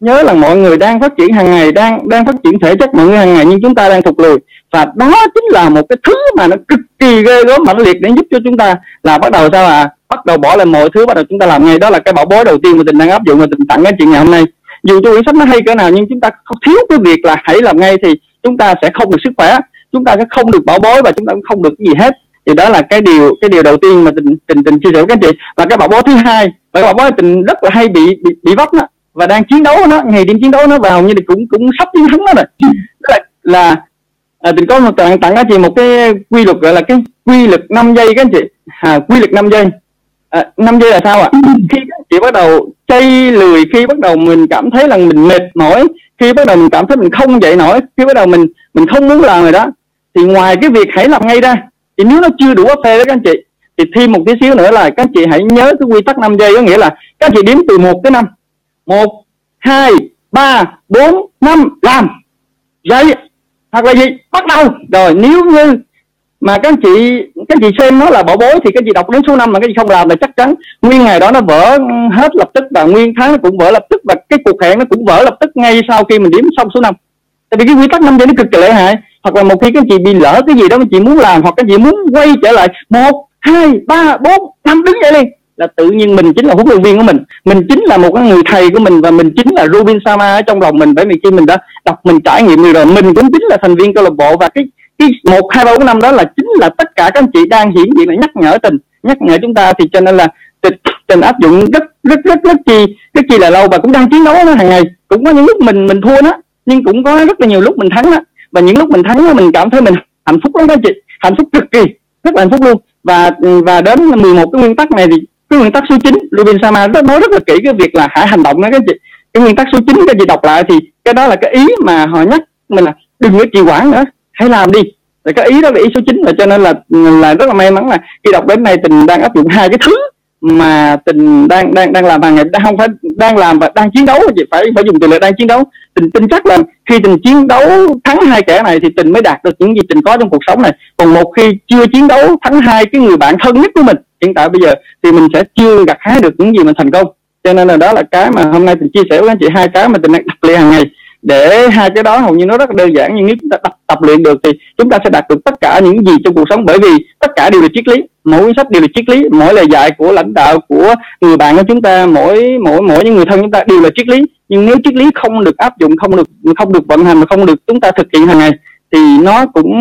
Nhớ là mọi người đang phát triển hàng ngày đang đang phát triển thể chất mọi người hàng ngày nhưng chúng ta đang thụt lùi. Và đó chính là một cái thứ mà nó cực kỳ ghê gớm mãnh liệt để giúp cho chúng ta là bắt đầu sao à bắt đầu bỏ lại mọi thứ bắt đầu chúng ta làm ngay. Đó là cái bảo bối đầu tiên mà tình đang áp dụng và tình tặng cái chuyện ngày hôm nay dù cho quyển sách nó hay cỡ nào nhưng chúng ta không thiếu cái việc là hãy làm ngay thì chúng ta sẽ không được sức khỏe. Chúng ta sẽ không được bảo bối và chúng ta cũng không được cái gì hết. Thì đó là cái điều cái điều đầu tiên mà tình tình tình chia sẻ với các anh chị. Và cái bảo bối thứ hai và cái bảo bối tình rất là hay bị bị, bị vấp đó và đang chiến đấu nó ngày đêm chiến đấu nó vào như thì cũng cũng sắp chiến thắng nó rồi. Là, là à, tình có một tặng tặng các chị một cái quy luật gọi là cái quy luật 5 giây các anh chị. À, quy luật 5 giây. À, 5 giây là sao ạ? Khi các chị bắt đầu chay lười khi bắt đầu mình cảm thấy là mình mệt mỏi, khi bắt đầu mình cảm thấy mình không dậy nổi, khi bắt đầu mình mình không muốn làm rồi đó. Thì ngoài cái việc hãy làm ngay ra, thì nếu nó chưa đủ phê đó các anh chị, thì thêm một tí xíu nữa là các anh chị hãy nhớ cái quy tắc 5 giây, có nghĩa là các anh chị đếm từ 1 tới 5 một, hai, ba, bốn, năm, làm. Dậy. Hoặc là gì? Bắt đầu. Rồi, nếu như mà các anh chị, các anh chị xem nó là bảo bối thì các anh chị đọc đến số 5 mà các anh chị không làm là chắc chắn nguyên ngày đó nó vỡ hết lập tức và nguyên tháng nó cũng vỡ lập tức và cái cuộc hẹn nó cũng vỡ lập tức ngay sau khi mình điểm xong số 5 tại vì cái quy tắc năm giây nó cực kỳ lợi hại, hoặc là một khi các anh chị bị lỡ cái gì đó các anh chị muốn làm hoặc các anh chị muốn quay trở lại, một, hai, ba, bốn, năm đứng dậy liền là tự nhiên mình chính là huấn luyện viên của mình. Mình chính là một cái người thầy của mình và mình chính là Rubin Sama ở trong lòng mình bởi vì khi mình đã đọc, mình trải nghiệm rồi, mình cũng chính là thành viên câu lạc bộ và cái cái một hai ba bốn năm đó là chính là tất cả các anh chị đang hiển diện là nhắc nhở tình nhắc nhở chúng ta. Thì cho nên là tình, tình áp dụng rất rất rất rất chi rất chi là lâu và cũng đang chiến đấu nó hàng ngày. Cũng có những lúc mình mình thua đó nhưng cũng có rất là nhiều lúc mình thắng đó. Và những lúc mình thắng đó, mình cảm thấy mình hạnh phúc lắm đó chị. Hạnh phúc cực kỳ rất là hạnh phúc luôn. Và và đến 11 cái nguyên tắc này thì cái nguyên tắc số 9 Rubin Sama rất nói rất là kỹ cái việc là hãy hành động đó các chị. Cái nguyên tắc số 9 các chị đọc lại thì cái đó là cái ý mà họ nhắc mình là đừng có trì hoãn nữa hãy làm đi. Rồi cái ý đó là ý số 9 và cho nên là là rất là may mắn là khi đọc đến nay tình đang áp dụng hai cái thứ mà tình đang đang đang làm hàng ngày. Đang không phải đang làm và đang chiến đấu chị phải phải dùng từ là đang chiến đấu. Tình tin chắc là khi tình chiến đấu thắng hai kẻ này thì tình mới đạt được những gì tình có trong cuộc sống này. Còn một khi chưa chiến đấu thắng hai cái người bạn thân nhất của mình, hiện tại bây giờ thì mình sẽ chưa gặt hái được những gì mình thành công. Cho nên là đó là cái mà hôm nay tình chia sẻ với anh chị, hai cái mà tình đang tập luyện hàng ngày để hai cái đó hầu như nó rất là đơn giản nhưng nếu chúng ta tập, tập luyện được thì chúng ta sẽ đạt được tất cả những gì trong cuộc sống. Bởi vì tất cả đều là triết lý mỗi cuốn sách đều là triết lý mỗi lời dạy của lãnh đạo của người bạn của chúng ta mỗi mỗi mỗi những người thân chúng ta đều là triết lý. Nhưng nếu triết lý không được áp dụng không được không được vận hành không được chúng ta thực hiện hàng ngày thì nó cũng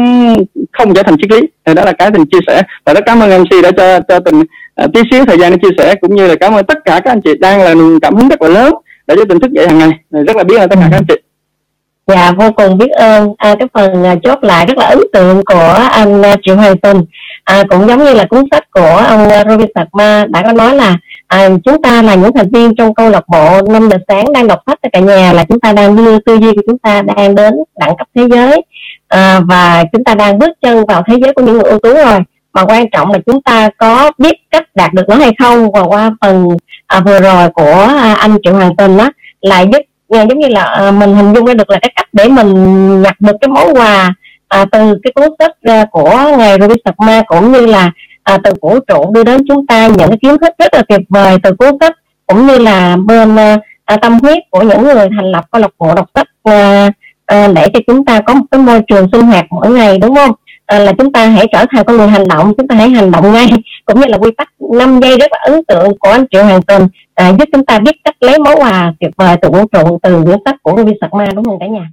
không trở thành triết lý. Thì đó là cái tình chia sẻ. Và rất cảm ơn mc đã cho cho tình uh, à, tí xíu thời gian để chia sẻ cũng như là cảm ơn tất cả các anh chị đang là cảm hứng rất là lớn để cho tình thức dậy hàng ngày. Rất là biết ơn tất cả các anh chị dạ vô cùng biết ơn. À, cái phần à, chốt lại rất là ấn tượng của anh à, triệu hoàng tình à, cũng giống như là cuốn sách của ông à, Robin Sharma đã có nói là à, chúng ta là những thành viên trong câu lạc bộ năm giờ sáng đang đọc sách cho cả nhà là chúng ta đang đưa tư duy của chúng ta đang đến đẳng cấp thế giới. À, và chúng ta đang bước chân vào thế giới của những người ưu tú rồi. Mà quan trọng là chúng ta có biết cách đạt được nó hay không. Và qua phần à, vừa rồi của à, anh triệu hoàng tình đó là giúp Dạ, giống như là à, mình hình dung ra được là cái cách để mình nhặt được cái món quà à, từ cái cuốn sách à, của ngài Ruby Sharma cũng như là à, từ vũ trụ đưa đến chúng ta những cái kiến thức rất là tuyệt vời từ cuốn sách cũng như là bên à, à, tâm huyết của những người thành lập câu lạc bộ đọc sách à, à, để cho chúng ta có một cái môi trường sinh hoạt mỗi ngày đúng không? Ờ, là chúng ta hãy trở thành con người hành động chúng ta hãy hành động ngay cũng như là quy tắc 5 giây rất là ấn tượng của anh triệu hoàng tuần à, giúp chúng ta biết cách lấy món quà tuyệt vời tụng trụ từ quyển sách của Ruby Sharma Ma đúng không cả nhà?